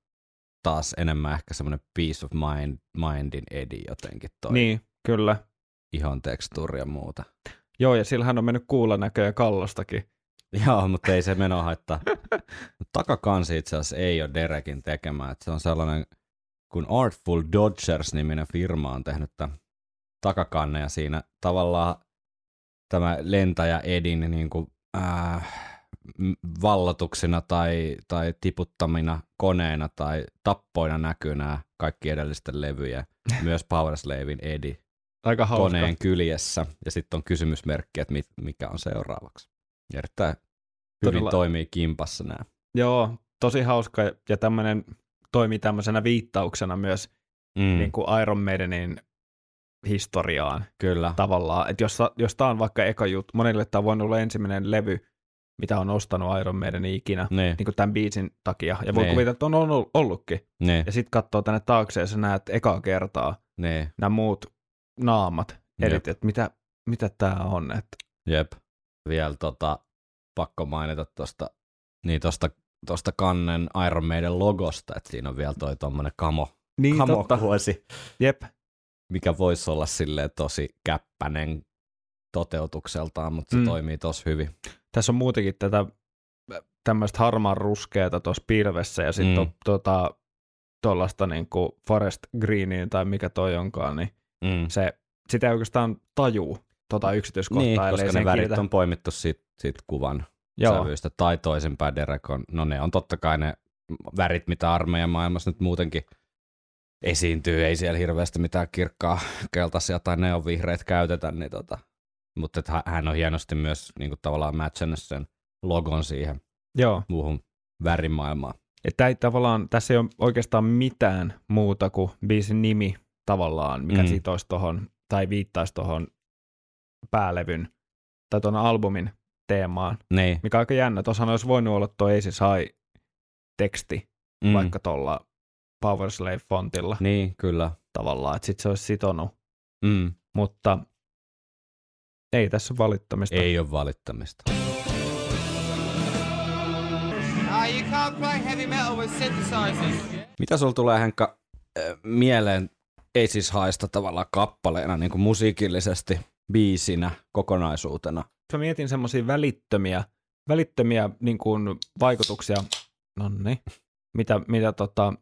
taas enemmän ehkä semmoinen peace of mind, mindin edi jotenkin toi Niin, kyllä. ihon tekstuuri ja muuta. Joo, ja sillähän on mennyt kuulla näköjä kallostakin. Joo, mutta ei se meno haittaa. Takakansi itse asiassa ei ole Derekin tekemä. että se on sellainen, kun Artful Dodgers-niminen firma on tehnyt tämän takakanne ja siinä tavallaan tämä lentäjä Edin niin kuin, äh, vallotuksina tai, tai tiputtamina koneina tai tappoina näkyy nämä kaikki edellisten levyjä. Myös Powerslavein Edi Aika hauska. koneen kyljessä ja sitten on kysymysmerkki, että mit, mikä on seuraavaksi. Erittäin hyvin Todella- toimii kimpassa nämä. Joo, tosi hauska ja tämmöinen toimii tämmöisenä viittauksena myös Mm, niin kuin Iron Maidenin historiaan kyllä. tavallaan. Että jos, jos tämä on vaikka eka juttu, monille tämä on voinut olla ensimmäinen levy, mitä on ostanut Iron Maidenin ikinä, Niin, niin kuin tämän biisin takia. Ja voi Niin. kuvitella, että on ollut- ollutkin. niin, Ja sitten katsoo tänne taakse ja sä näet ekaa kertaa niin, nämä muut naamat. Eli että mitä, mitä tämä on. Että jep. Vielä tota, pakko mainita tuosta niin tosta, tosta kannen Iron Maiden logosta, että siinä on vielä toi tommonen kamo, niin, totta. kamokuosi, Jep. mikä voisi olla silleen tosi käppänen toteutukseltaan, mutta se Mm. toimii tosi hyvin. Tässä on muutenkin tätä tämmöistä harmaan ruskeata tuossa pilvessä ja sitten Mm. mm. tota, tuollaista niinku forest greeniä tai mikä toi onkaan, niin Mm. se, sitä ei oikeastaan tajuu tota yksityiskohtaa, Niin, koska ne värit kiinnitä. on poimittu siitä, siitä kuvan Joo, sävyistä tai toisinpäin Derek on, no ne on totta kai ne värit, mitä armeijan maailmassa nyt muutenkin esiintyy, ei siellä hirveästi mitään kirkkaa keltaisia tai neonvihreitä käytetä, niin tota, mutta hän on hienosti myös niin kuin tavallaan matchannut sen logon siihen joo. muuhun värimaailmaan. Että ei tavallaan, tässä ei ole oikeastaan mitään muuta kuin biisin nimi tavallaan, mikä Mm. siitä olisi tohon, tai viittaisi tuohon päälevyn tai tuon albumin teemaan, Niin, mikä on aika jännä. Tuossahan olisi voinut olla tuo Aces High teksti, mm. vaikka tuolla Power Slave-fontilla Niin, kyllä. tavallaan, että sitten se olisi sitonut, Mm. mutta ei tässä valittamista. Ei ole valittamista. Ah? Mitä sulla tulee Henkka äh, mieleen Aces Highsta tavallaan kappaleena niin kuin musiikillisesti, biisinä, kokonaisuutena? Mä mietin semmoisia välittömiä, välittömiä niin kuin vaikutuksia, nonni, mitä, mitä tota,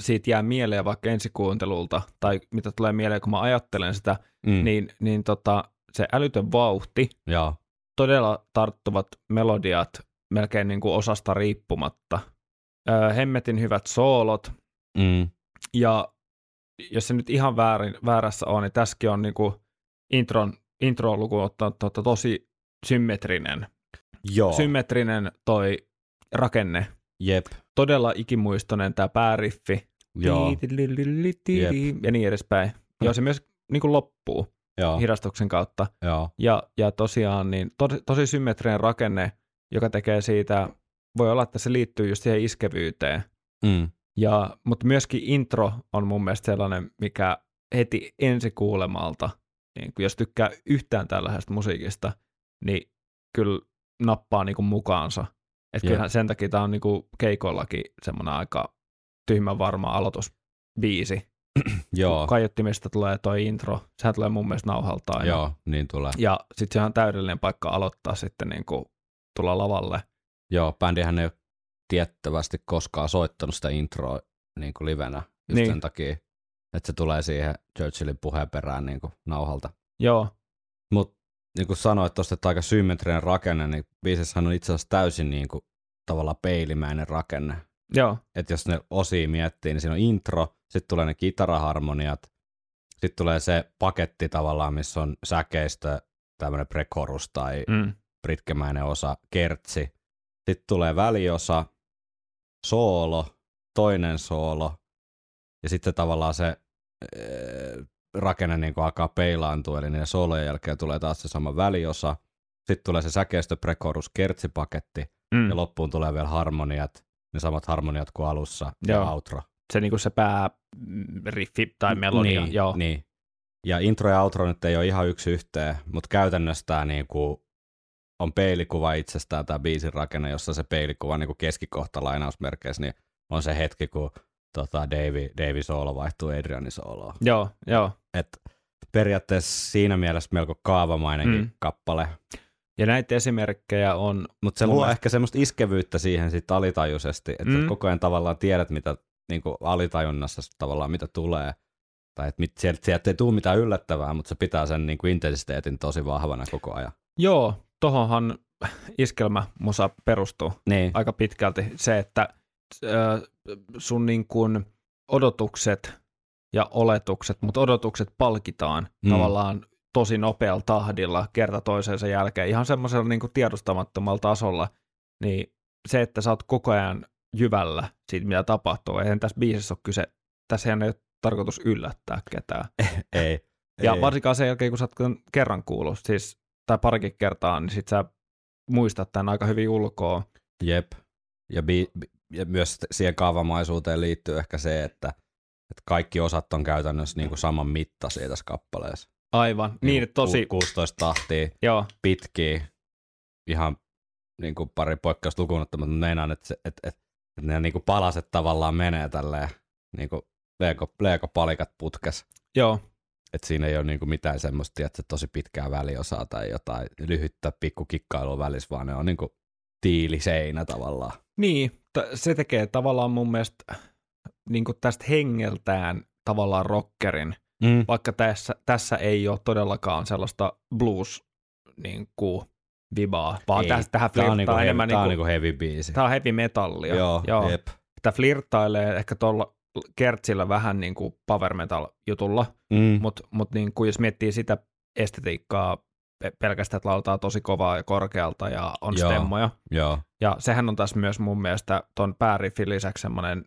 siitä jää mieleen vaikka ensikuuntelulta, tai mitä tulee mieleen, kun mä ajattelen sitä, Mm. niin, niin tota, se älytön vauhti, Joo. todella tarttuvat melodiat melkein niin kuin osasta riippumatta. Öö, hemmetin hyvät soolot, Mm. ja jos se nyt ihan väärin, väärässä on, niin tässäkin on niin kuin intron intro lukuun ottanut to, tosi symmetrinen. Joo, Symmetrinen toi rakenne. jep, Todella ikimuistoinen tämä pääriffi. joo, Ja niin edespäin. Joo, se myös niin kuin loppuu joo, hidastuksen kautta. joo, Ja, ja tosiaan niin tosi, tosi symmetrinen rakenne, joka tekee siitä, voi olla, että se liittyy just siihen iskevyyteen. mm, Ja, mutta myöskin intro on mun mielestä sellainen, mikä heti ensi kuulemalta, niin jos tykkää yhtään tällaisesta musiikista, niin kyllä nappaa niin kuin mukaansa. Että kyllähän sen takia tämä on niin kuin keikoillakin semmoinen aika tyhmän varma aloitusbiisi. joo, Kaiuttimista tulee toi intro, sehän tulee mun mielestä nauhalta aina. joo, niin tulee. Ja sitten se on täydellinen paikka aloittaa sitten niin kuin tulla lavalle. Joo, bändihän ei ole tiettävästi koskaan soittanut sitä introa niin kuin livenä just Niin. sen takia, että se tulee siihen Churchillin puheen perään niin kuin nauhalta. Joo, Mutta niin kuin sanoit tuosta, että aika symmetrinen rakenne, niin biisissähän on itse asiassa täysin niin kuin, tavallaan peilimäinen rakenne. joo, Että jos ne osia miettii, niin siinä on intro, sitten tulee ne kitaraharmoniat, sitten tulee se paketti tavallaan, missä on säkeistö, tämmöinen prekorus tai mm, pritkemäinen osa, kertsi. Sitten tulee väliosa, soolo, toinen soolo, ja sitten tavallaan se ee, rakenne niin kuin alkaa peilaantua, eli niiden soolojen jälkeen tulee taas se sama väliosa. Sitten tulee se säkeistö, prekorus, kertsipaketti, mm. ja loppuun tulee vielä harmoniat, ne samat harmoniat kuin alussa, Joo. ja outro. se, niin kuin se pääriffi tai melodia. Niin, joo. niin. Ja intro ja outro nyt ei ole ihan yksi yhteen, mutta käytännössä tämä niinku on peilikuva itsestään tämä biisin rakenne, jossa se peilikuva niinku keskikohta lainausmerkeissä, niin on se hetki, kun tota, Davey, Davey Soolo vaihtuu Adrianin Sooloon. Joo, joo. Et periaatteessa siinä mielessä melko kaavamainenkin Mm. kappale, Ja näitä esimerkkejä on, mutta se luo mielestä- ehkä semmoista iskevyyttä siihen sit alitajuisesti, että Mm. koko ajan tavallaan tiedät, mitä niinku alitajunnassa tavallaan mitä tulee. Tai että mit- sieltä, sieltä ei tule mitään yllättävää, mutta se pitää sen niinku intensiteetin tosi vahvana koko ajan. joo, tohonhan iskelmämusa perustuu Niin, aika pitkälti. Se, että sun niin kuin odotukset ja oletukset, mutta odotukset palkitaan mm. Mm. tavallaan tosi nopealla tahdilla kerta toisensa jälkeen, ihan semmoisella niin kuin tiedostamattomalla tasolla, niin se, että sä oot koko ajan jyvällä siitä, mitä tapahtuu, eihän tässä biisissä ole kyse, tässä ei ole tarkoitus yllättää ketään. ei. Ja ei. varsinkaan sen jälkeen, kun sä oot kerran kuullut, siis, tai parikin kertaa, niin sit sä muistat tämän aika hyvin ulkoa. Jep. Ja, bi- bi- ja myös siihen kaavamaisuuteen liittyy ehkä se, että, että kaikki osat on käytännössä niinku saman mittaisia tässä kappaleessa. Aivan. Niin, että tosi, Ku- 16 tahtia, joo, pitkiä, ihan niin kuin pari poikkeusta lukuun ottamatta, mutta meinaan, että, se, että, että, että ne niin kuin palaset tavallaan menee tälleen niin kuin Lego, Lego-palikat putkes. joo, Että siinä ei ole niin kuin mitään semmoista, että tosi pitkää väliosaa tai jotain lyhyttä pikkukikkailua välissä, vaan ne on niin kuin tiiliseinä tavallaan. Niin, t- se tekee tavallaan mun mielestä niin tästä hengeltään tavallaan rockerin, Mm. vaikka tässä, tässä ei ole todellakaan sellaista blues niin kuin, vibaa, vaan Ei, tästä, tähän on, flirttaa niinku heavy, enemmän, tää on niin niinku heavy biisi. tämä on heavy metallia. Joo, Joo. jep. Tämä flirttailee ehkä tuolla kertsillä vähän niin kuin power metal jutulla, Mm. mutta mut niin kuin jos miettii sitä estetiikkaa pe- pelkästään, että lauletaan tosi kovaa ja korkealta ja on Joo. stemmoja, Joo, ja sehän on tässä myös mun mielestä ton pääriffin lisäksi semmoinen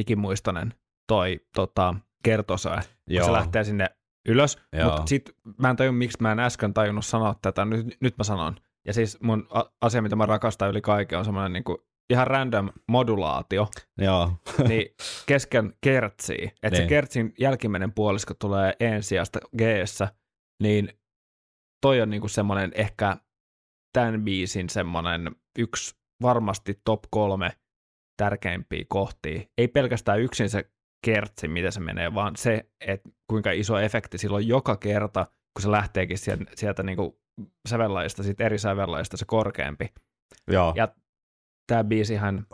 ikimuistoinen toi tota, kertosa, kun se lähtee sinne ylös. Mutta sit mä en tajun, miksi mä en äsken tajunnut sanoa tätä, nyt, nyt mä sanon. Ja siis mun asia, mitä mä rakastan yli kaiken, on semmoinen niinku ihan random modulaatio, joo. niin kesken kertsiä, että se Niin. kertsin jälkimmäinen puolisko tulee en sijasta g niin toi on niinku semmoinen ehkä tämän biisin semmoinen yksi varmasti top kolme tärkeimpiä kohtia. Ei pelkästään yksin se kertsi, miten se menee, vaan se, että kuinka iso efekti silloin joka kerta, kun se lähteekin sieltä, sieltä niinku sävellajista, siitä eri sävellajista se korkeampi. joo. Ja tämä biisihän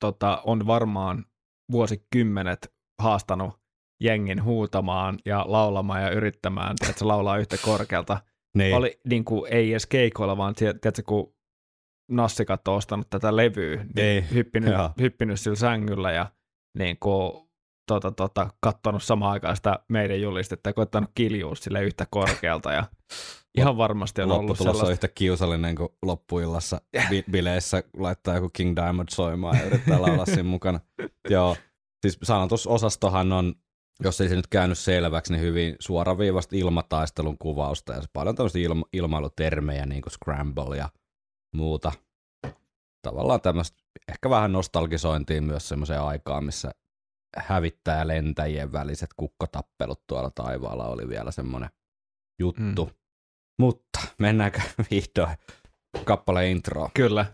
tota, on varmaan vuosikymmenet haastanut jengin huutamaan ja laulamaan ja yrittämään, että se laulaa yhtä korkealta. niin. Oli niin kuin, ei edes keikoilla, vaan tie- tiedätkö, kun Nassikat on ostanut tätä levyä, niin Ei, hyppinyt, joo. hyppinyt sillä sängyllä ja niin kuin, tota, tota, kattonut samaan aikaan sitä meidän julistetta ja koittanut kiljua sille yhtä korkealta ja ihan varmasti on ollut Lopputulos on sellaista. yhtä kiusallinen kuin loppuillassa bi- bileissä laittaa joku King Diamond soimaan ja yrittää laulaa siinä mukana. Joo, siis sanotusosastohan on, jos ei se nyt käynyt selväksi, niin hyvin suoraviivasta ilmataistelun kuvausta ja paljon tämmöisiä ilma- ilmailutermejä niin kuin scramble ja muuta. Tavallaan tämmöistä ehkä vähän nostalgisointiin myös semmoiseen aikaan, missä hävittää lentäjien väliset kukkotappelut tuolla taivaalla oli vielä semmoinen juttu. Mm. Mutta mennäänkö vihdoin kappaleen introon? Kyllä.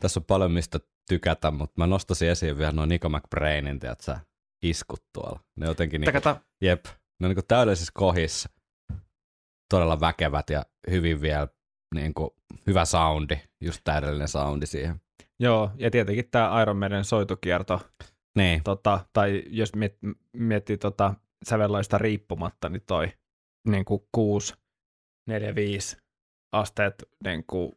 Tässä on paljon mistä tykätä, mutta mä nostaisin esiin vielä noin Nico McBrainin, tiedätkö, iskut tuolla. Ne jotenkin, niinku, jep, ne on niinku täydellisessä kohissa. Todella väkevät ja hyvin vielä niinku, hyvä soundi, just täydellinen soundi siihen. joo, ja tietenkin tämä Iron Maiden soitukierto, Niin, tota, tai jos miet, miettii tota, sävelloista riippumatta, niin toi niin kuin 6, 4, 5 asteet, niin kuin,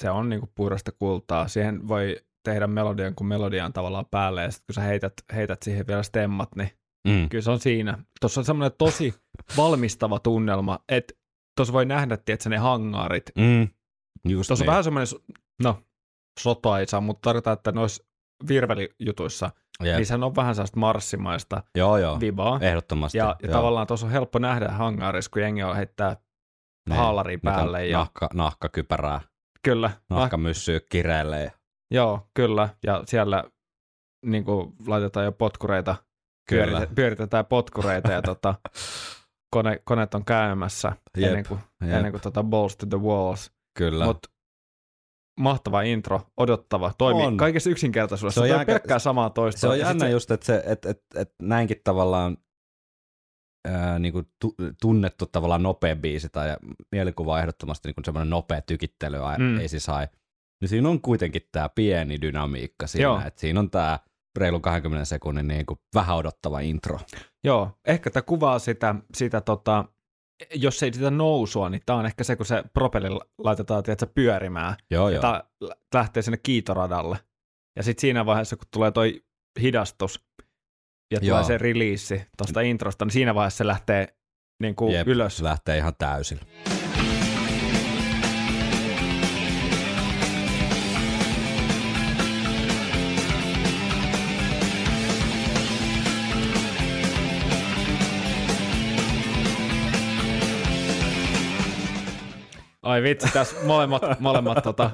se on niin kuin puhdasta kultaa. Siihen voi tehdä melodian kuin melodian tavallaan päälle, ja sitten kun sä heität, heität siihen vielä stemmat, niin mm. kyllä se on siinä. Tuossa on semmoinen tosi valmistava tunnelma, että tuossa voi nähdä, että ne hangaarit. Mm. Just Tuossa on niin. vähän semmoinen, no, saa, mutta tarkoittaa, että noissa virvelijutuissa, Jep. niin sehän on vähän sellaista marssimaista Joo, joo, vibaa. ehdottomasti. Ja, ja joo. tavallaan tuossa on helppo nähdä hangaarissa, kun jengi on heittää Niin. haalari Noita päälle. Ja, Nahka, nahkakypärää, kyllä, nah, nahkamyssyä kireille. Ja, joo, kyllä. Ja siellä niin kuin, laitetaan jo potkureita, Kyllä. pyörite, pyöritetään potkureita ja tota, kone, koneet on käymässä Jep, ennen kuin, jep. ennen kuin tota balls to the walls. Kyllä. Mutta mahtava intro, odottava, toimii On. kaikessa yksinkertaisuudessa. Se on Se jännä- pelkkää samaa toista. Se on jännä just, että se, et, et, et näinkin tavallaan ää, niinku tu, tunnettu tavallaan nopea biisi tai mielikuva ehdottomasti niinku semmoinen nopea tykittely Mm. ei siis sai. Niin siinä on kuitenkin tämä pieni dynamiikka Joo. siinä, että siinä on tämä reilun 20 sekunnin niinku vähän odottava intro. Joo, ehkä tämä kuvaa sitä, sitä tota, jos ei sitä nousua, niin tämä on ehkä se, kun se propelli laitetaan tiedätkö, pyörimään. Joo, Ja joo. tämä lähtee sinne kiitoradalle. Ja sitten siinä vaiheessa, kun tulee toi hidastus ja tulee Joo. se release tuosta introsta, niin siinä vaiheessa se lähtee niin kuin Jep, ylös. Lähtee ihan täysin. Ai vitsi, tässä molemmat, molemmat tota,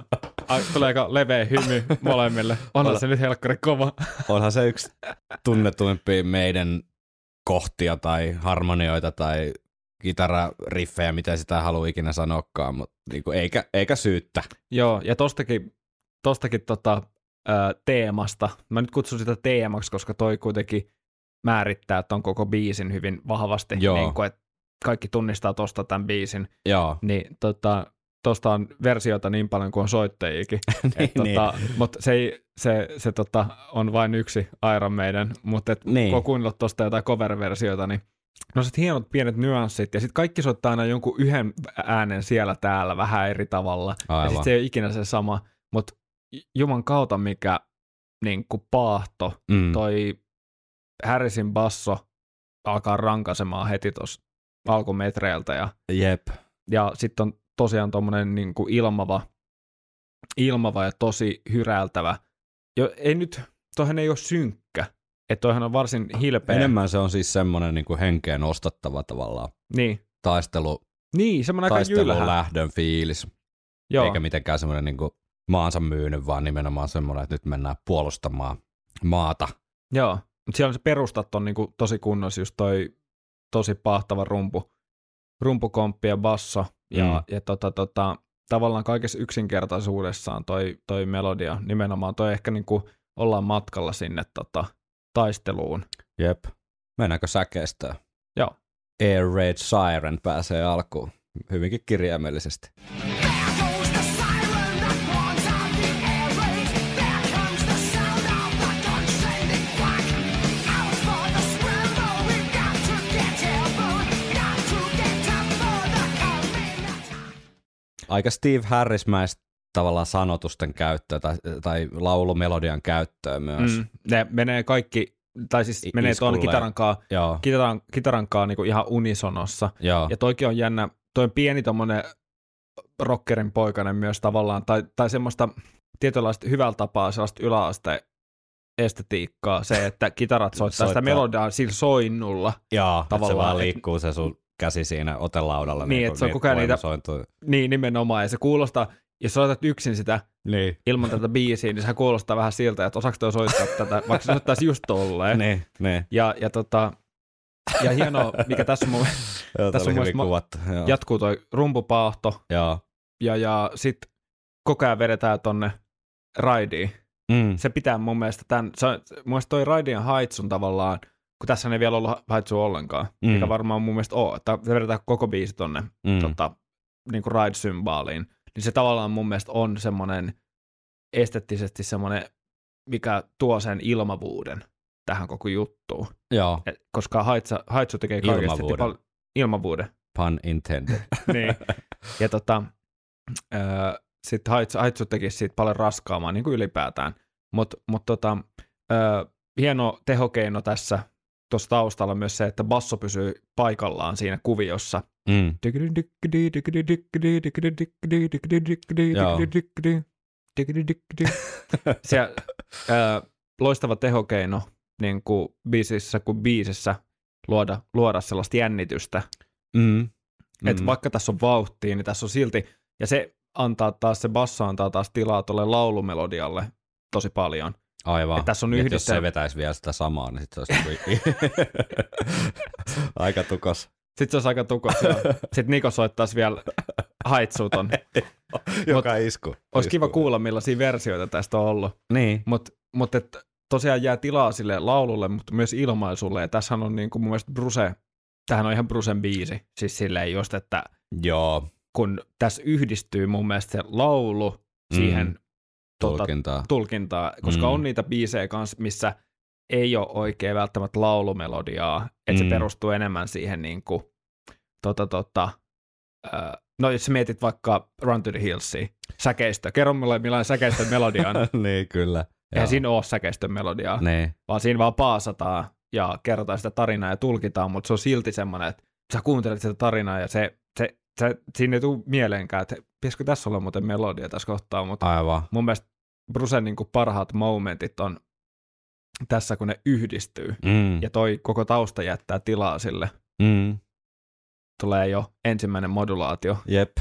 ai, tuleeko leveä hymy molemmille. Onhan Ole. se nyt helkkari kova. Onhan se yksi tunnetuimpia meidän kohtia tai harmonioita tai kitarariffejä, mitä sitä haluaa ikinä sanoakaan, mutta niinku eikä, eikä syyttä. Joo, ja tostakin, tostakin tota, ää, teemasta, mä nyt kutsun sitä teemaksi, koska toi kuitenkin määrittää ton koko biisin hyvin vahvasti, Joo. niin kuin, että kaikki tunnistaa tosta tämän biisin, Joo, niin tota, tosta on versioita niin paljon kuin on soittajiakin, niin, tota, mutta se, ei, se, se tota, on vain yksi Iron Maiden, mutta Niin. kun kuunnellut tuosta jotain cover-versioita, niin no sit hienot pienet nyanssit, ja sitten kaikki soittaa aina jonkun yhden äänen siellä täällä vähän eri tavalla, ja Aivan. sitten se ei ole ikinä se sama, mutta juman kautta mikä niin kuin paahto, mm. toi Harrisin basso alkaa rankasemaan heti tuossa alkumetreiltä, ja, Jep, ja sitten on tosiaan tuommoinen niin kuin ilmava, ilmava ja tosi hyräältävä. Jo, ei nyt, toihan ei ole synkkä, että toihan on varsin hilpeä. enemmän se on siis semmoinen niinku henkeen ostattava tavallaan Niin, taistelu, niin semmoinen aika taistelun jylhä. lähdön fiilis, Joo, eikä mitenkään semmoinen niinku maansa myynyt, vaan nimenomaan semmoinen, että nyt mennään puolustamaan maata. joo. Mutta siellä on se perustat on niinku tosi kunnossa, just toi tosi pahtava rumpu, rumpukomppi ja basso. Ja, Mm. ja tota, tota, tavallaan kaikessa yksinkertaisuudessaan toi, toi melodia, nimenomaan toi ehkä niinku ollaan matkalla sinne tota, taisteluun. Jep. Mennäänkö säkeistöön? Joo. Air Raid Siren pääsee alkuun. hyvinkin kirjaimellisesti. Aika Steve Harrismäistä tavallaan sanotusten käyttöä tai, tai laulumelodian käyttöä myös. Mm. Ne menee kaikki, tai siis I- menee tuon kitarankaa, kitaran, kitarankaa niin ihan unisonossa. joo. Ja toikin on jännä, toi on pieni tommonen rockerin poikainen myös tavallaan, tai, tai semmoista tietynlaista hyvällä tapaa sellaista yläaste estetiikkaa, se, että kitarat soittaa, Soittaa. sitä melodiaa sillä soinnulla. Joo, tavallaan, se vaan liikkuu se sun käsi siinä otelaudalla. Niin, että se on koko ajan niitä-. Niin, nimenomaan. Ja se kuulostaa, jos soitat yksin sitä Niin, ilman tätä biisiä, niin se kuulostaa vähän siltä, että osaako toi soittaa tätä, vaikka se soittaisi just tolleen. niin, niin. Ja, ja, tota, ja hienoa, mikä tässä on mun, Joo, Tässä on mun kuvattu. Jatkuu toi rumpupaahto, Joo. ja, ja sitten koko ajan vedetään tonne raidiin. Mm. Se pitää mun mielestä tämän, se, mun mielestä toi raidien haitsun tavallaan, kun tässä ei vielä ollut haitsu ollenkaan, Mm. mikä varmaan mun mielestä on, että se vedetään koko biisi tonne Mm. tota, niin kuin ride-symbaaliin, niin se tavallaan mun mielestä on semmoinen esteettisesti semmoinen, mikä tuo sen ilmavuuden tähän koko juttuun. Joo, Et, koska haitsa, haitsu tekee kaikesta Ilmavuuden. Pal- ilmavuuden. pun intended. niin. Ja tota, öö, sitten haitsu, haitsu teki siitä paljon raskaamman niin kuin ylipäätään. Mutta mut tota, öö, hieno tehokeino tässä tuossa taustalla myös se, että basso pysyy paikallaan siinä kuviossa. Mm. Se loistava tehokeino niin kuin biisissä kuin biisissä luoda, luoda sellaista jännitystä. Mm. Mm. Että vaikka tässä on vauhtia, niin tässä on silti, ja se antaa taas, se basso antaa taas tilaa tuolle laulumelodialle tosi paljon. Aivan. Et tässä on yhdistel- Jos se vetäisi vielä sitä samaa, niin sit se olisi niinku- aika tukos. Sitten se olisi aika tukos. Sitten Niko soittaisi vielä haitsuuton. Joka isku. Olisi kiva Isku. kuulla, millaisia versioita tästä on ollut. Niin. Mutta mut tosiaan jää tilaa sille laululle, mutta myös ilmaisulle. Ja tässähän on niin kuin mun mielestä Bruse, tähän on ihan Brusen biisi. Siis silleen just, että Joo, kun tässä yhdistyy mun mielestä se laulu siihen Mm. Tota, tulkintaa. tulkintaa, koska Mm. on niitä biisejä kanssa, missä ei ole oikein välttämättä laulumelodiaa, että Mm. se perustuu enemmän siihen niin kuin, tota, tota, äh, no jos mietit vaikka Run to the Hillsia, säkeistö, kerro mulle millainen säkeistön melodia on. niin, kyllä. Eihän Joo. siinä ole säkeistön melodiaa, Niin. vaan siinä vaan paasataan ja kerrotaan sitä tarinaa ja tulkitaan, mutta se on silti semmoinen, että sä kuuntelet sitä tarinaa ja se siinä ei tule mieleenkään, että pitäisikö tässä olla muuten melodia tässä kohtaa, mutta Aivan. mun mielestä Brusen niin kuin parhaat momentit on tässä, kun ne yhdistyy. Mm. Ja toi koko tausta jättää tilaa sille. Mm. Tulee jo ensimmäinen modulaatio. Jep.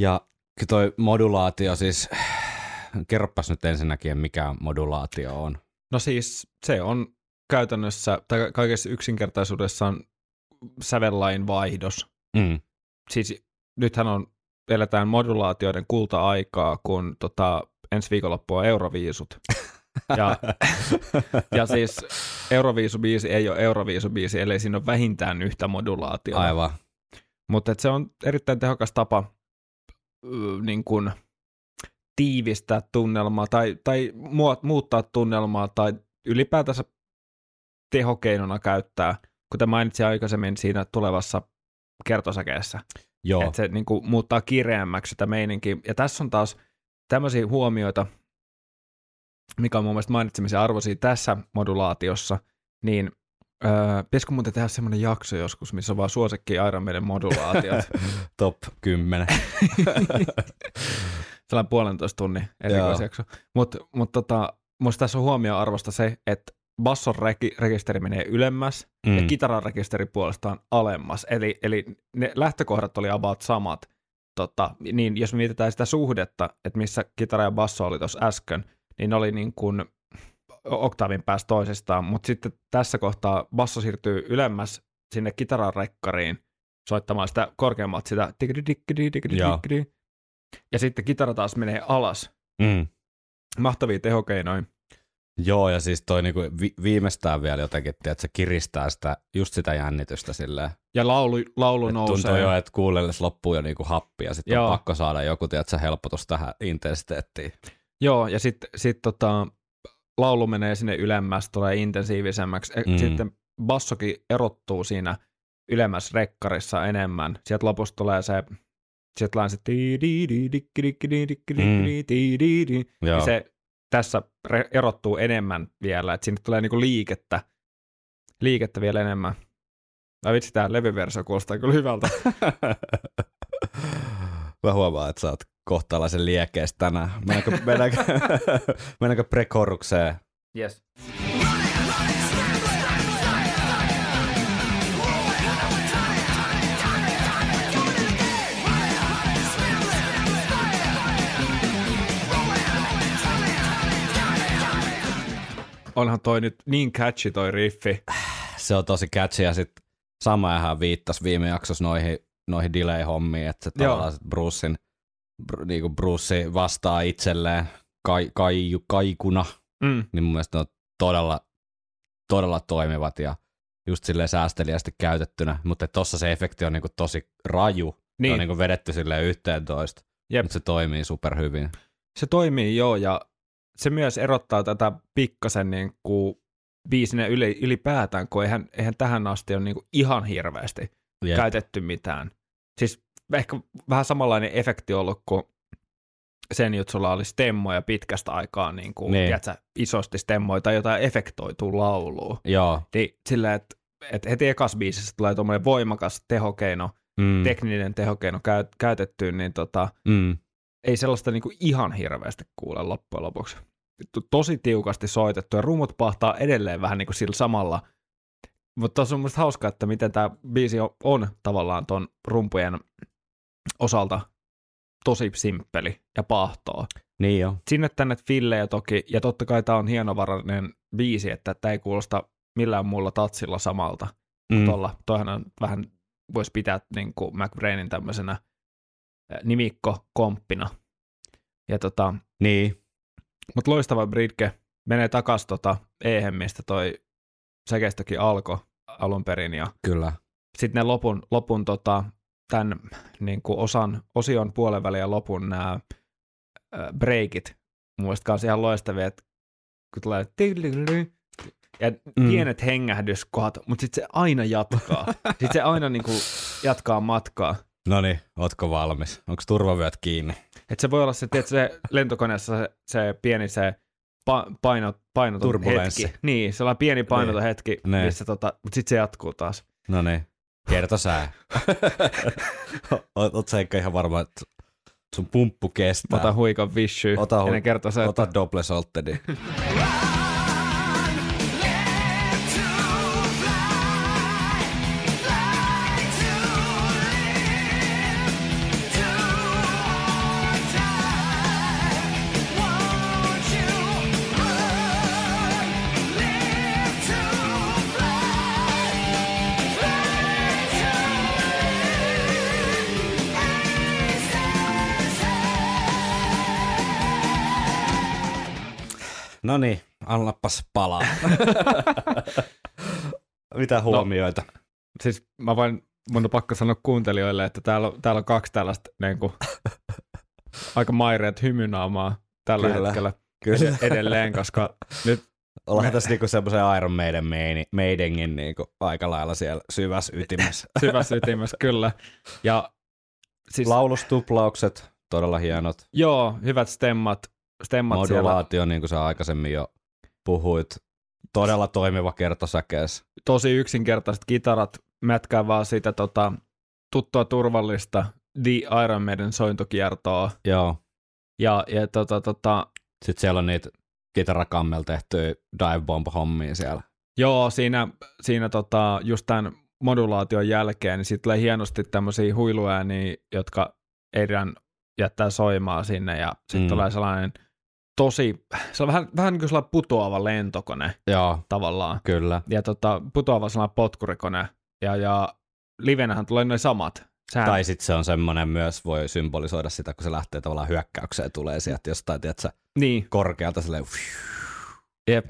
Ja toi modulaatio siis, kerropas nyt ensinnäkin, mikä modulaatio on. No siis se on käytännössä, tai kaikessa yksinkertaisuudessaan sävellain vaihdos. Mm. Siis nythän on, eletään modulaatioiden kulta-aikaa, kun tota, ensi viikonloppu on Euroviisut. Ja, ja siis Euroviisubiisi ei ole Euroviisubiisi, ellei siinä ole vähintään yhtä modulaatiota. Aivan. Mutta se on erittäin tehokas tapa niin kun, tiivistää tunnelmaa tai, tai muuttaa tunnelmaa tai ylipäätänsä tehokeinona käyttää, kuten mainitsin aikaisemmin siinä tulevassa kertosäkeessä, Joo. että se niin kuin, muuttaa kireämmäksi sitä meininkiä. Ja tässä on taas tämmöisiä huomioita, mikä on mun mielestä mainitsemisen arvoisia tässä modulaatiossa, niin öö, pitäisikö muuten tehdä semmoinen jakso joskus, missä on vaan suosikki Iron Maiden modulaatiot. Top 10. Sellainen puolentoista tunnin erikoisjakso. Mutta mut tota, musta tässä on huomioarvosta se, että basson reki- rekisteri menee ylemmäs mm. ja kitaran rekisteri puolestaan alemmas. Eli, eli ne lähtökohdat oli about samat. Tota, niin jos mietitään sitä suhdetta, että missä kitara ja basso oli tuossa äsken, niin ne oli niin kuin oktaavin päästä toisestaan, mutta sitten tässä kohtaa basso siirtyy ylemmäs sinne kitaran rekkariin soittamaan sitä korkeammalta sitä ja sitten kitara taas menee alas. Mm. Mahtavia tehokeinoja. Joo, ja siis toi niinku vi- viimeistään vielä jotenkin, että se kiristää sitä, just sitä jännitystä silleen. Ja laulu, laulu Et nousee. tuntuu jo, että kuunnellessa loppuu jo niinku happi, ja sitten on pakko saada joku, tiedätkö, helpotus tähän intensiteettiin. Joo, ja sitten sit tota, laulu menee sinne ylemmäs, tulee intensiivisemmäksi. Mm. Mm. Sitten bassokin erottuu siinä ylemmäs rekkarissa enemmän. Sieltä lopussa tulee se, sieltä tulee se. Ja se tässä erottuu enemmän vielä, että sinne tulee niinku liikettä, liikettä vielä enemmän. Ai vitsi, tämä levyversio kuulostaa kyllä hyvältä. Mä huomaan, että sä oot kohtalaisen liekeistä tänään. Mennäänkö, mennäänkö, mennäänkö prekorukseen? Yes. Onhan toi nyt niin catchy toi riffi. Se on tosi catchy ja sitten Samajahan viittasi viime jaksossa noihin, noihin delay-hommiin, että se tavallaan Brucein, br, niinku Bruce vastaa itselleen kai, kai, kaikuna, Mm. niin mun mielestä ne on todella, todella toimivat ja just silleen säästeliästi käytettynä, mutta tossa se efekti on niinku tosi raju, niin. Niin, on niinku vedetty silleen yhteen toista, Jep. mutta se toimii superhyvin. se toimii joo ja se myös erottaa tätä pikkasen niin kuin biisinä yli, ylipäätään, kun eihän, eihän tähän asti ole niin kuin ihan hirveästi Jep. käytetty mitään. Siis ehkä vähän samanlainen efekti ollut kuin sen, että sulla oli stemmoja pitkästä aikaa, niin kuin, Niin. niin. tiedätkö, isosti stemmoja tai jotain efektoituu lauluun. Joo. Niin sillä, että, että heti ekas biisissä tulee tuommoinen voimakas tehokeino, Mm. tekninen tehokeino käy, käytettyyn, niin tota, mm. ei sellaista niinku ihan hirveästi kuule loppujen lopuksi. To- Tosi tiukasti soitettu ja rumut pahtaa edelleen vähän niinku sillä samalla. Mutta on mun hauskaa, että miten tämä biisi on, on tavallaan ton rumpujen osalta tosi simppeli ja pahtoo. Niin jo. Sinne tänne fillejä toki, ja totta kai tämä on hienovarainen biisi, että tämä ei kuulosta millään muulla tatsilla samalta. Mm. Tolla, toihan on vähän, voisi pitää niin kuin McBrainin tämmöisenä nimikko-komppina. Ja tota, Niin. mutta loistava Britke menee takas tota Ehem, mistä toi säkeistökin alkoi alun perin, ja Kyllä. sitten ne lopun, lopun tota, tämän niin kuin osan, osion puolen välin ja lopun nämä breakit, mun mielestä kans ihan loistavia, että kun tulee ja Mm. mm. pienet hengähdyskohat, mutta sitten se aina jatkaa. sitten se aina niin kuin jatkaa matkaa. No niin, ootko valmis? Onko turvavyöt kiinni? Et se voi olla se, tiedät, se lentokoneessa se, se pieni se pa, paino, painoton hetki. Niin, sellainen pieni painoton hetki, Niin. missä tota, mutta sitten se jatkuu taas. No niin, kerto sää. oot, oot sä ehkä ihan varma, että sun pumppu kestää. Ota huikon vishy, Ota hu- Ota double saltedi. No niin, annapas palaa. Mitä huomioita? siis mä voin, mun on pakko sanoa kuuntelijoille, että täällä, on- täällä on kaksi tällaista niin kuin, aika maireet hymynaamaa tällä Kyllä. hetkellä Kyllä. edelleen, koska nyt Ollaan Me- tässä niinku semmoisen Iron Maiden meini, Maidengin niinku aika lailla siellä syvässä ytimessä. syvässä ytimessä kyllä. Ja siis, Laulustuplaukset, todella hienot. joo, hyvät stemmat, stemmat siellä. Modulaatio, niin kuin sä aikaisemmin jo puhuit. Todella toimiva kertosäkees. Tosi yksinkertaiset kitarat, mätkää vaan sitä tota, tuttua turvallista The Iron Maiden sointokiertoa. Joo. Ja, ja tota, tota, Sitten siellä on niitä kitarakammel tehtyä dive bomb hommia siellä. Joo, siinä, siinä tota, just tämän modulaation jälkeen, niin sitten tulee hienosti tämmöisiä huiluääniä, jotka Adrian jättää soimaan sinne, ja sitten mm. tulee sellainen tosi, se on vähän, vähän niin kuin sellainen putoava lentokone Joo, tavallaan, kyllä. ja tota, putoava sellainen potkurikone, ja, ja livenähän tulee noin samat. Sehän, Tai sitten se on semmoinen myös, voi symbolisoida sitä, kun se lähtee tavallaan hyökkäykseen, tulee sieltä jostain, tiedätkö, niin, korkealta silleen, jep,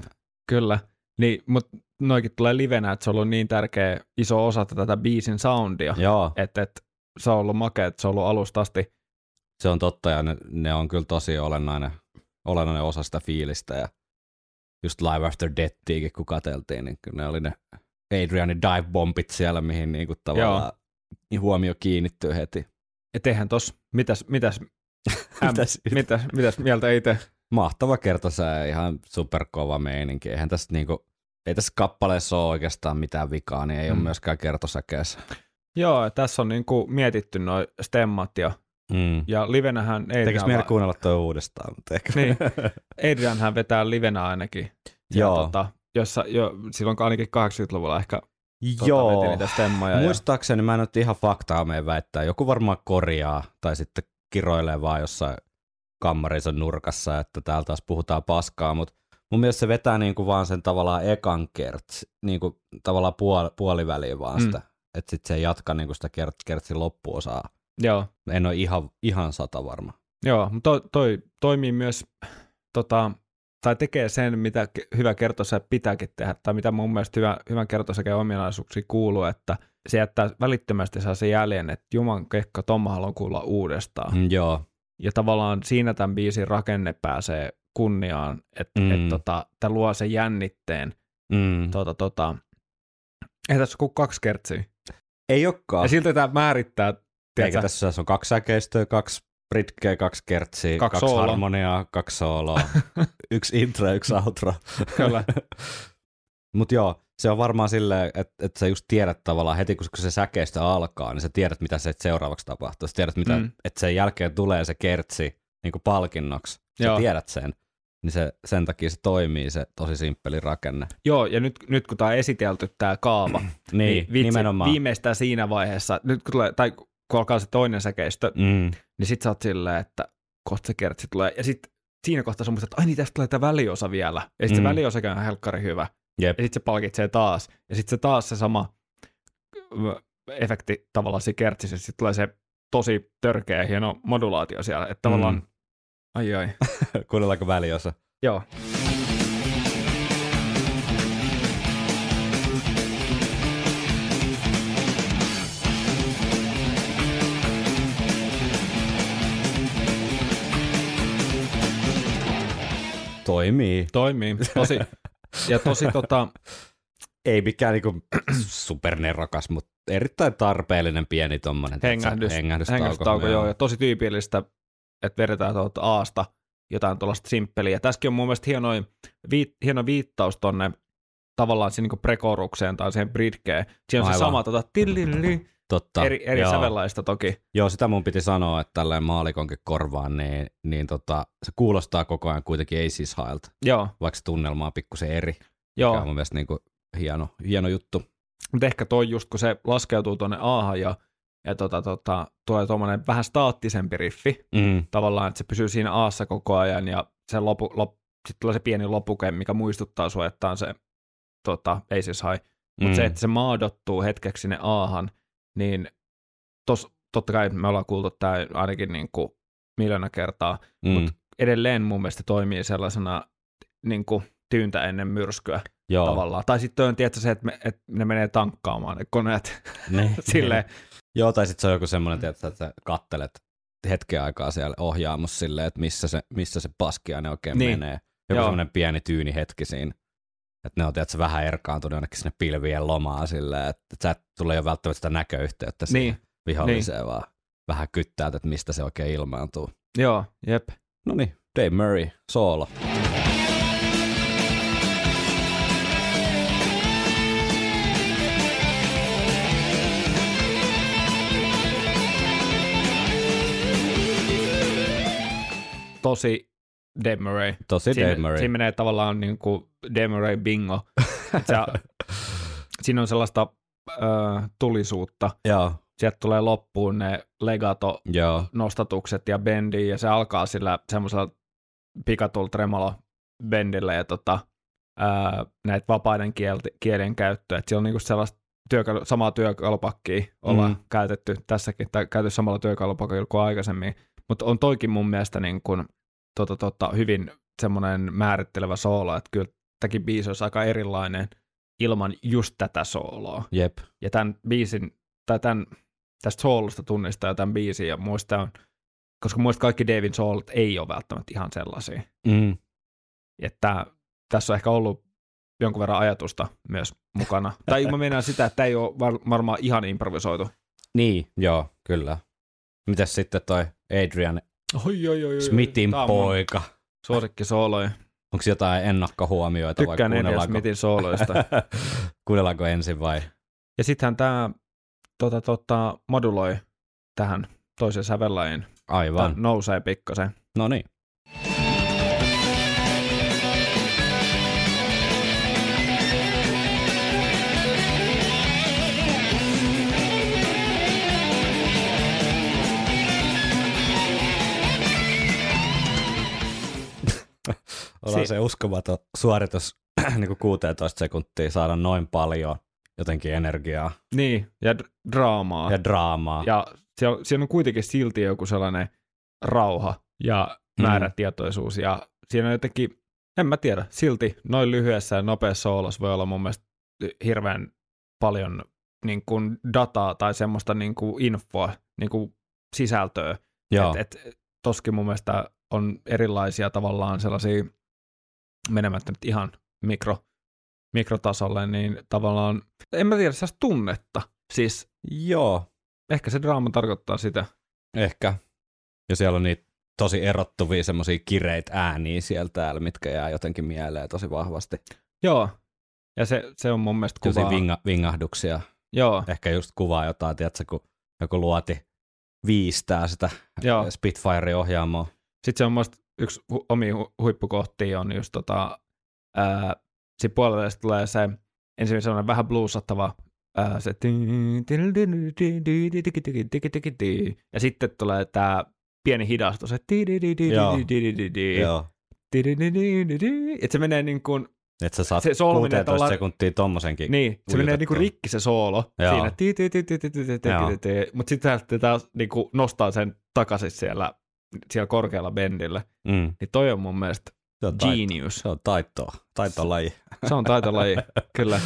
kyllä. Niin, mutta noikin tulee livenä, että se on ollut niin tärkeä iso osa tätä biisin soundia, joo, että et, se on ollut makea, että se on ollut alusta asti. se on totta ja ne, ne on kyllä tosi olennainen, olennainen osa sitä fiilistä ja just Live After Deathiäkin kun katseltiin, niin kyllä ne oli ne Adrianin dive-bombit siellä, mihin niinku tavallaan huomio kiinnittyy heti. Et eihän tos, mitäs, mitäs, äm, Mitäs- mitäs, mitäs mieltä itse? Mahtava kertosää, ihan superkova meininki. Eihän tässä niinku, ei tässä kappaleessa ole oikeastaan mitään vikaa, niin ei mm. ole myöskään kertosäkeessä. Joo, tässä on niinku mietitty noi stemmat ja, Mm. ja livenähän Tekis Adrian, mieli kuunnella toi uudestaan, mutta ehkä. Niin. Adrianhän vetää livenä ainakin. Ja Joo. Tota, jossa, jo, silloin ainakin 80-luvulla ehkä tota, Joo. niitä stemmoja. Ja, Muistaakseni mä en nyt ihan faktaa meen väittää. Joku varmaan korjaa tai sitten kiroilee vaan jossain kammarinsa nurkassa, että täällä taas puhutaan paskaa, mutta mun mielestä se vetää niinku vaan sen tavallaan ekan kerts, niinku tavallaan puol, puoliväliin vaan Mm. sitä. Että sitten se ei jatka niinku sitä kert, kertsin loppuosaa. Joo, En ole ihan, ihan sata varma. joo, mutta toi, toi toimii myös, tota, tai tekee sen, mitä hyvä kertosäe pitääkin tehdä, tai mitä mun mielestä hyvä, hyvän kertosäkeen ominaisuuksiin kuuluu, että se jättää välittömästi saa sen jäljen, että Juman kekka, Tomma haluan kuulla uudestaan. Mm, joo. Ja tavallaan siinä tämän biisin rakenne pääsee kunniaan, että Mm. mm. et, tota, tämä luo sen jännitteen. Mm. Tota, tota, ei tässä ole kuin kaksi kertsiä. Ei olekaan. Ja silti tämä määrittää, Eikä tässä on kaksi säkeistöä, kaksi britkeä, kaksi kertsiä, Kaksi kaksi, harmoniaa, kaksi sooloa, yksi intro yksi outro. Kyllä. Mutta joo, se on varmaan silleen, että, että sä just tiedät tavallaan heti, kun se säkeistö alkaa, niin sä tiedät, mitä se seuraavaksi tapahtuu. Sä tiedät, mitä, Mm. että sen jälkeen tulee se kertsi niin kuin palkinnoksi. Sä Joo. tiedät sen. Niin se, sen takia se toimii, se tosi simppeli rakenne. Joo, ja nyt, nyt kun tämä on esitelty, tämä kaava, Niin, vitsi, nimenomaan. viimeistään siinä vaiheessa, nyt kun, tulee, tai kun alkaa se toinen säkeistö, Mm. niin sit sä oot silleen, että kohta se kertsi tulee, ja sitten siinä kohtaa sä muistat, että ai niin, tästä tulee tämä väliosa vielä, ja sitten Mm. se väliosakin on helkkari hyvä, Jep. ja sitten se palkitsee taas, ja sitten se taas se sama ö, efekti tavallaan siinä kertsissä, sitten tulee se tosi törkeä hieno modulaatio siellä, että tavallaan, Mm. ai ai, Kuunnellaanko väliosa? joo. Toimii. Toimii, tosi, ja tosi tota, Ei mikään niinku supernerokas, mutta erittäin tarpeellinen pieni tiedätkö, hengähdys, hengähdystauko. hengähdystauko joo, ja tosi tyypillistä, että vedetään tuolta Aasta jotain tuollaista simppeliä. Tässäkin on mun mielestä hieno, viit, hieno viittaus tonne tavallaan siihen niin prekorukseen tai siihen bridgeen. Siinä on se Aivan. sama tota, tillilili, Totta. eri, eri joo. sävellaista toki. Joo, sitä mun piti sanoa, että tälleen maalikonkin korvaan, niin, niin tota, se kuulostaa koko ajan kuitenkin ei siis Joo, vaikka se tunnelma on pikkusen eri. joo. Mikä on mun mielestä niin kuin hieno, hieno juttu. Mutta ehkä toi just, kun se laskeutuu tuonne Ahan ja, ja tota, tota, tulee tuommoinen vähän staattisempi riffi, Mm. tavallaan, että se pysyy siinä Aassa koko ajan ja se lopu, lop, sitten tulee se pieni lopuke, mikä muistuttaa sua, että on se tota, ei siis hai. Mutta Mm. se, että se maadottuu hetkeksi sinne Aahan, niin tos, totta kai me ollaan kuultu tämä ainakin niin kuin miljoona kertaa, mm. mut edelleen mun mielestä toimii sellaisena niin kuin tyyntä ennen myrskyä Joo. tavallaan. Tai sitten on tietysti se, että, me, että ne menee tankkaamaan ne koneet Niin. silleen. Joo, tai sitten se on joku semmoinen, tietysti, että kattelet hetken aikaa siellä ohjaamossa silleen, että missä se, missä se paskiaine oikein Niin. niin. menee. Joku semmoinen pieni tyyni hetki siinä. Että ne on tietysti vähän erkaantunut jonnekin sinne pilvien lomaan silleen, että et sä et tule jo välttämättä sitä näköyhteyttä siihen Niin, viholliseen, niin. vaan vähän kyttäät, että mistä se oikein ilmaantuu. joo, jep. No niin, Dave Murray, soolo. Tosi Dave Tosi siinä, Dave Murray. Siinä menee tavallaan niin kuin Dave bingo. Et sä, siinä on sellaista ö, tulisuutta. Joo, Sieltä tulee loppuun ne legato joo, nostatukset ja bendi, ja se alkaa sillä semmoisella pikatulla tremolo bendillä ja tota, ää, näitä vapaiden kielti, kielen käyttöä. Et siellä on niinku sellaista työkalu, samaa työkalupakkia ollaan Mm. käytetty tässäkin, tai käytetty samalla työkalupakilla kuin aikaisemmin, mutta on toikin mun mielestä niin kuin, tota, tota, hyvin semmoinen määrittelevä soolo, että kyllä tämäkin biisi olisi aika erilainen ilman just tätä sooloa. Jep. Ja tämän biisin, tai tämän, tästä soolosta tunnistaa jo tämän biisin, ja muista on, koska muista kaikki Davin soolot ei ole välttämättä ihan sellaisia. Mm. Että tässä on ehkä ollut jonkun verran ajatusta myös mukana. tai mä meinaan sitä, että tämä ei ole var- varmaan ihan improvisoitu. Niin, joo, kyllä. Mitäs sitten toi Adrian Oi, oi, oi, oi. Smithin mun poika? Suosikki sooloja. Onko jotain ennakkohuomioita vai Tykkään Adrian kuunnellaanko, Smithin sooloista. kuunnellaanko ensin vai? ja sittenhän tämä tota, tota, moduloi tähän toisen sävellajiin. Tää Aivan. nousee pikkasen. No niin. Ollaan Si- se uskomaton suoritus niin kuin 16 sekuntia saada noin paljon jotenkin energiaa Niin, ja d- draamaa. ja draamaa. Ja siellä, siellä on kuitenkin silti joku sellainen rauha ja Mm. määrätietoisuus. Ja siinä on jotenkin, en mä tiedä, silti noin lyhyessä ja nopeassa soolos voi olla mun mielestä hirveän paljon niin kuin dataa tai semmoista niin kuin infoa, niin kuin sisältöä. Joo. Et, et, toskin mun mielestä on erilaisia tavallaan sellaisia, menemättä nyt ihan mikro, mikrotasolle, niin tavallaan, en mä tiedä, sellaista tunnetta. Siis Joo, ehkä se draama tarkoittaa sitä. ehkä. Ja siellä on niitä tosi erottuvia semmoisia kireitä ääniä siellä täällä, mitkä jää jotenkin mieleen tosi vahvasti. Joo. Ja se, se on mun mielestä kuvaa. vinga, vingahduksia. Joo, Ehkä just kuvaa jotain, tiedätkö, kun joku luoti viistää sitä joo. Spitfire-ohjaamoa. Sitten se on mielestä yksi hu- omia hu- huippukohtia on just tota, ää, siinä puolella sitten tulee se ensin sellainen vähän bluesattava ää, se ja sitten tulee tämä pieni hidastus, se että se menee niin kuin, Että sä saat Se soolo menee 16 tolla- sekuntia tommosenkin. niin, se menee niinku rikki se soolo Joo. siinä, mutta sitten taas niinku nostaa sen takaisin siellä, siellä korkealla bendillä, Mm. niin toi on mun mielestä Se on taito. genius. Se on taitoa. Taitolaji. Se on taitolaji, kyllä.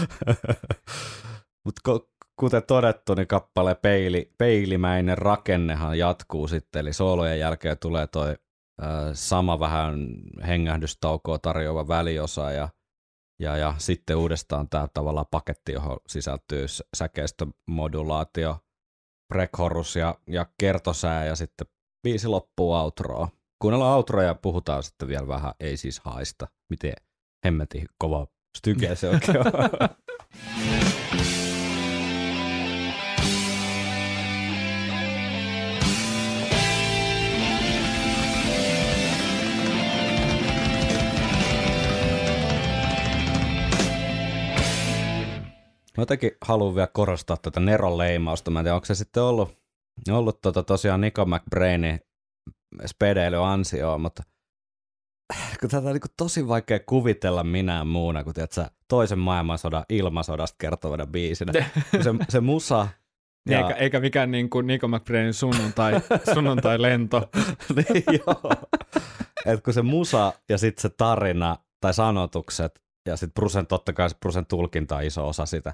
Mutta kuten todettu, niin kappale peili, peilimäinen rakennehan jatkuu sitten, eli soolojen jälkeen tulee toi äh, sama vähän hengähdystaukoa tarjoava väliosa ja, ja, ja sitten uudestaan tämä tavallaan paketti, johon sisältyy säkeistömodulaatio, prekhorus ja, ja kertosää ja sitten viisi loppuu outroa. Kuunnellaan outroa ja puhutaan sitten vielä vähän ei siis haista. Miten hemmetin kova styke se oikein on. Mä jotenkin haluan vielä korostaa tätä Neron leimausta. Mä en tiedä, onko se sitten ollut, ollut tota tosiaan Nico McBrainin spedeily ansioa, mutta kun tätä on niin tosi vaikea kuvitella minään muuna kuin tiedätkö, toisen maailmansodan ilmasodasta kertovana biisinä. Se, se musa Ja. Eikä, eikä mikään niin kuin Nico McBrainin sunnuntai, sunnuntai lento. niin, joo. Et kun se musa ja sitten se tarina tai sanotukset ja sitten Brusen, totta kai se Brusen tulkinta on iso osa sitä,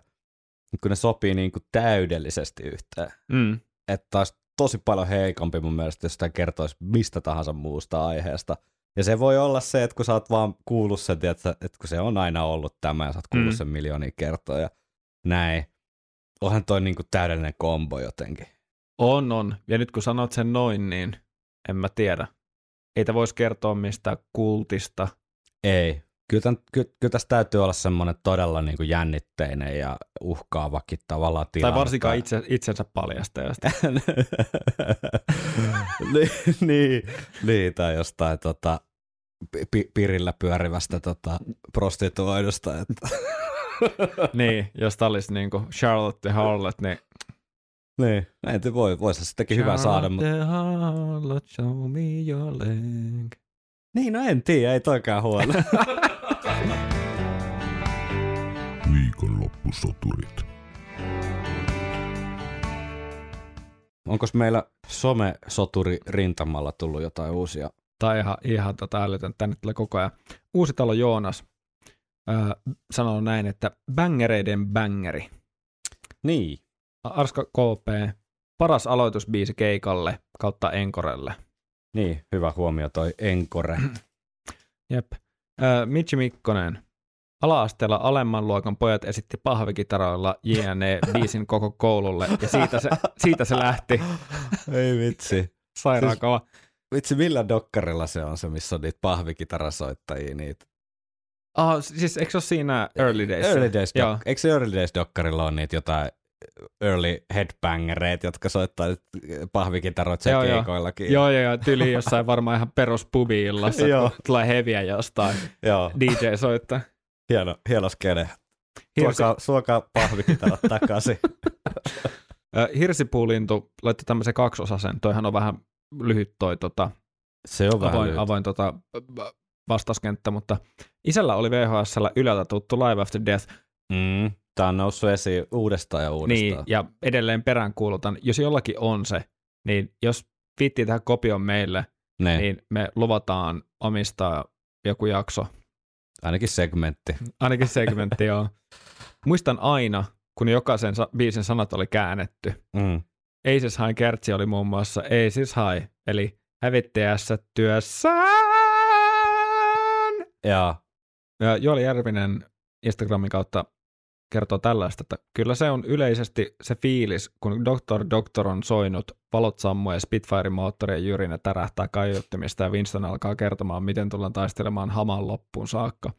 Mut kun ne sopii niin kuin täydellisesti yhteen. Mm. Että taas tosi paljon heikompi mun mielestä, jos sitä kertoisi mistä tahansa muusta aiheesta. Ja se voi olla se, että kun sä oot vaan kuullut sen, tiedätkö, että kun se on aina ollut tämä ja sä oot kuullut Mm. sen miljoonia kertoja, näin. Onhan toi niin kuin täydellinen kombo jotenkin. On, on. Ja nyt kun sanot sen noin, niin en mä tiedä. Ei voisi kertoa mistään kultista. Ei. Kyllä, tämän, kyllä, kyllä tässä täytyy olla semmoinen todella niin kuin jännitteinen ja uhkaavakin tavallaan tilanne. Tai varsinkaan itse, itsensä paljastajasta. niin, niin, niin, tai jostain tota, pi- pirillä pyörivästä tota, prostituoidusta. Että. niin, jos tää olisi niin kuin Charlotte Harlot, niin niin, näin te voi, voisi sittenkin hyvä saada. Mutta... Harlot, show me your leg. Niin, no en tiedä, ei toikaan huono. Viikonloppusoturit. Onko meillä some-soturi rintamalla tullut jotain uusia? Tai ihan, ihan tota älytön, tänne tulee koko ajan. Uusitalo Joonas öö, sanoo näin, että bängereiden bängeri. Niin. Arska KP, paras aloitusbiisi keikalle kautta Enkorelle. Niin, hyvä huomio toi Enkore. Jep. Öö, Mitchi Mikkonen. Ala-asteella alemman luokan pojat esitti pahvikitaroilla JNE biisin koko koululle ja siitä se, siitä se lähti. Ei vitsi. Sairaan Siis- kova. Vitsi, millä dokkarilla se on se, missä on niitä pahvikitarasoittajia? Niitä? Ah, siis eikö se ole siinä Early Days? Early Days, Joo. eikö se Early Days dokkarilla on niitä jotain early headbangereita, jotka soittaa nyt pahvikitaroita Joo, siellä joo. keikoillakin. Joo, joo, joo, tyli jossain varmaan ihan perus pubi-illassa, Joo. kun tulee heviä jostain. joo. DJ soittaa. Hieno, hieno skene. Hirsi, Suokaa, suokaa pahvikitarat takaisin. hirsipuulintu laittoi tämmöisen kaksosasen. Toihan on vähän lyhyt toi tota, Se on vähän avoin, lyhyt. avoin tota, vastauskenttä, mutta isällä oli VHSllä ylältä tuttu Live After Death. Mm, Tämä on noussut esiin uudestaan ja uudestaan. Niin, ja edelleen peräänkuulutan, jos jollakin on se, niin jos viittii tähän kopion meille, ne, niin me luvataan omistaa joku jakso ainakin segmentti. Ainakin segmentti, joo. Muistan aina, kun jokaisen sa- biisin sanat oli käännetty. Mm. Ei siis kertsi oli muun muassa Ei siis hai, eli hävittäjässä työssään. Ja Ja Joeli Järvinen Instagramin kautta kertoo tällaista, että kyllä se on yleisesti se fiilis, kun Dr. Doctor on soinut, valot sammuu ja Spitfire-moottori ja jyrinä tärähtää kaiuttimista ja Winston alkaa kertomaan, miten tullaan taistelemaan haman loppuun saakka.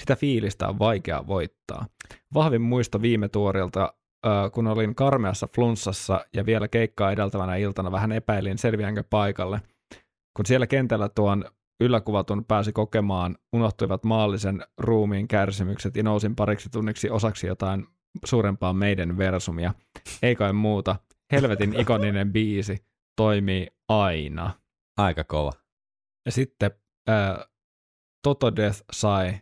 Sitä fiilistä on vaikea voittaa. Vahvin muisto viime tuorilta, kun olin karmeassa flunssassa ja vielä keikkaa edeltävänä iltana vähän epäilin selviänkö paikalle. Kun siellä kentällä tuon ylläkuvatun pääsi kokemaan, unohtuivat maallisen ruumiin kärsimykset ja nousin pariksi tunniksi osaksi jotain suurempaa meidän versumia. Ei kai muuta. Helvetin ikoninen biisi toimii aina. aika kova. Ja sitten ää, Toto Death sai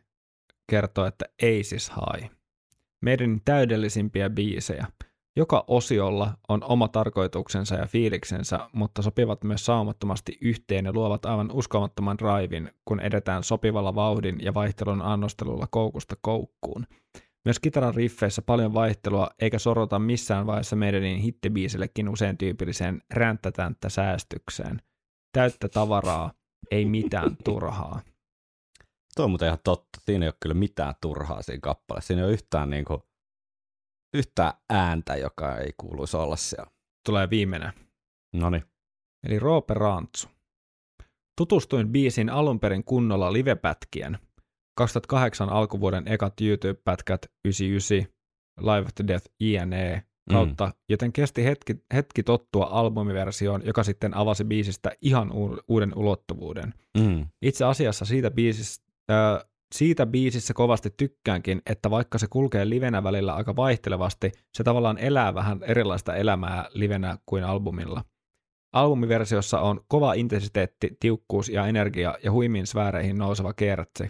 kertoa, että ei siis hai. Meidän täydellisimpiä biisejä. Joka osiolla on oma tarkoituksensa ja fiiliksensä, mutta sopivat myös saumattomasti yhteen ja luovat aivan uskomattoman raivin, kun edetään sopivalla vauhdin ja vaihtelun annostelulla koukusta koukkuun. Myös kitaran riffeissä paljon vaihtelua, eikä sorota missään vaiheessa meidän hittibiisillekin usein tyypilliseen ränttätänttä säästykseen. Täyttä tavaraa, ei mitään turhaa. Tuo on muuten ihan totta. Siinä ei ole kyllä mitään turhaa siinä kappaleessa. Siinä ei ole yhtään, niin kuin, yhtään ääntä, joka ei kuuluisi olla siellä. Tulee viimeinen. Noniin. Eli Roope Rantsu. Tutustuin biisin alun perin kunnolla livepätkien. 2008 alkuvuoden ekat YouTube-pätkät 99, Live After Death INE kautta, mm. joten kesti hetki, hetki tottua albumiversioon, joka sitten avasi biisistä ihan uuden ulottuvuuden. Mm. Itse asiassa siitä biisissä, äh, siitä biisissä kovasti tykkäänkin, että vaikka se kulkee livenä välillä aika vaihtelevasti, se tavallaan elää vähän erilaista elämää livenä kuin albumilla. Albumiversiossa on kova intensiteetti, tiukkuus ja energia ja huimiin sfääreihin nouseva kertsi.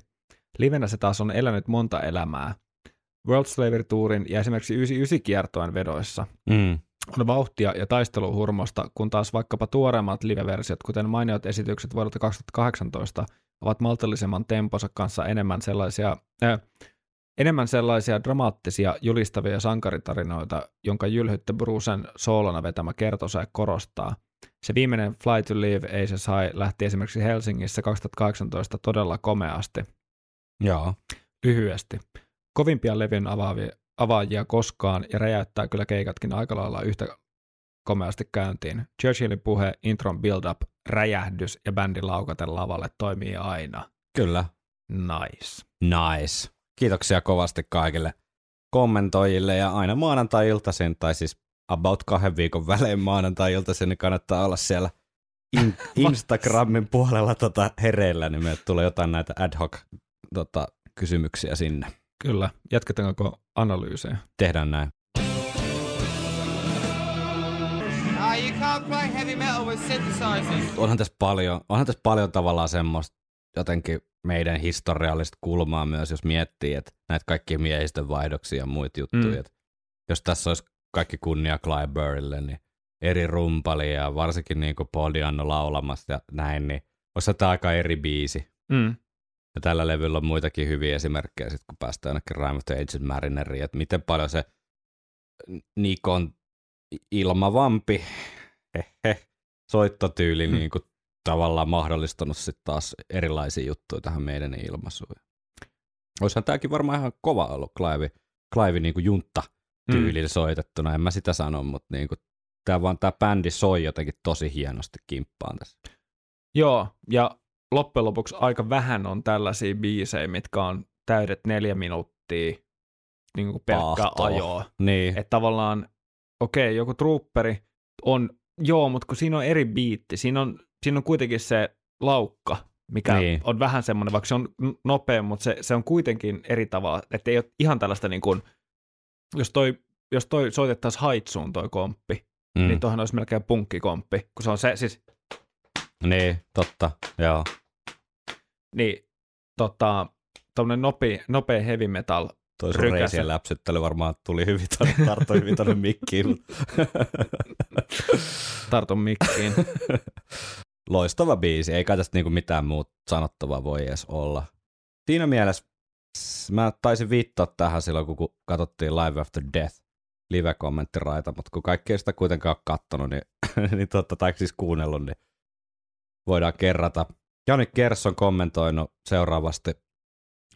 Livenä se taas on elänyt monta elämää. World Slavery Tourin ja esimerkiksi 99 kiertoen vedoissa Mm. On vauhtia ja taisteluhurmosta, kun taas vaikkapa tuoreimmat live-versiot, kuten mainiot esitykset vuodelta 2018, ovat maltillisemman temponsa kanssa enemmän sellaisia, äh, enemmän sellaisia dramaattisia, julistavia sankaritarinoita, jonka jylhytte Brucen soolona vetämä kertosäe korostaa. Se viimeinen Fly to Live Ei se sai lähti esimerkiksi Helsingissä 2018 todella komeasti. Joo. Lyhyesti. Kovimpia levyn avaavia, avaajia koskaan ja räjäyttää kyllä keikatkin aika lailla yhtä komeasti käyntiin. Churchillin puhe, intron build-up, räjähdys ja bändin laukaten lavalle toimii aina. Kyllä. Nice. Nice. Kiitoksia kovasti kaikille kommentoijille ja aina maanantai-iltaisin, tai siis about kahden viikon välein maanantai-iltaisin, niin kannattaa olla siellä in- Instagramin puolella tota hereillä, niin meille tulee jotain näitä ad hoc tota, kysymyksiä sinne. Kyllä. Jatketaanko analyysejä? Tehdään näin. Ah, you can't play heavy metal with synthesizers. Onhan tässä paljon, onhan tässä paljon tavallaan semmoista jotenkin meidän historiallista kulmaa myös, jos miettii, että näitä kaikkia miehistön vaihdoksia ja muita juttuja. Mm. Jos tässä olisi kaikki kunnia Clyburille, niin eri rumpali ja varsinkin niin kuin Paul Diano laulamassa ja näin, niin olisi tämä aika eri biisi. Mm. Ja tällä levyllä on muitakin hyviä esimerkkejä, sit kun päästään ainakin Rime of the Aged Marineriin, että miten paljon se Nikon ilmavampi hehe, soittotyyli Hmm. niin kuin tavallaan mahdollistanut sitten taas erilaisia juttuja tähän meidän ilmaisuun. Olisihan tämäkin varmaan ihan kova ollut Clive, Clive niin kuin juntta tyylillä soitettuna, en mä sitä sano, mutta niin kuin, tämä vaan tämä bändi soi jotenkin tosi hienosti kimppaan tässä. Joo, ja loppujen lopuksi aika vähän on tällaisia biisejä, mitkä on täydet neljä minuuttia niin kuin pelkkää ajoa. Niin, Että tavallaan, okei, okay, joku trupperi on, joo, mutta kun siinä on eri biitti, siinä on, siinä on kuitenkin se laukka, mikä Niin. niin. on vähän semmoinen, vaikka se on nopea, mutta se, se on kuitenkin eri tavalla, että ei ole ihan tällaista niin kuin, jos toi, jos toi soitettaisiin haitsuun toi komppi, mm. mm. niin toihan olisi melkein punkkikomppi, kun se on se, siis, niin, totta, joo. niin, tota, tommonen nopea, nopea heavy metal, Toi sun reisien läpsyttely varmaan tuli hyvin, tonne, tarttui hyvin tonne mikkiin. tartun mikkiin. Loistava biisi, ei kai tästä niinku mitään muuta sanottavaa voi edes olla. Siinä mielessä mä taisin viittaa tähän silloin, kun katsottiin Live After Death live-kommenttiraita, mutta kun kaikki ei sitä kuitenkaan ole kattonut, niin, niin totta, tai siis kuunnellut, niin voidaan kerrata. Jani Kers on kommentoinut seuraavasti.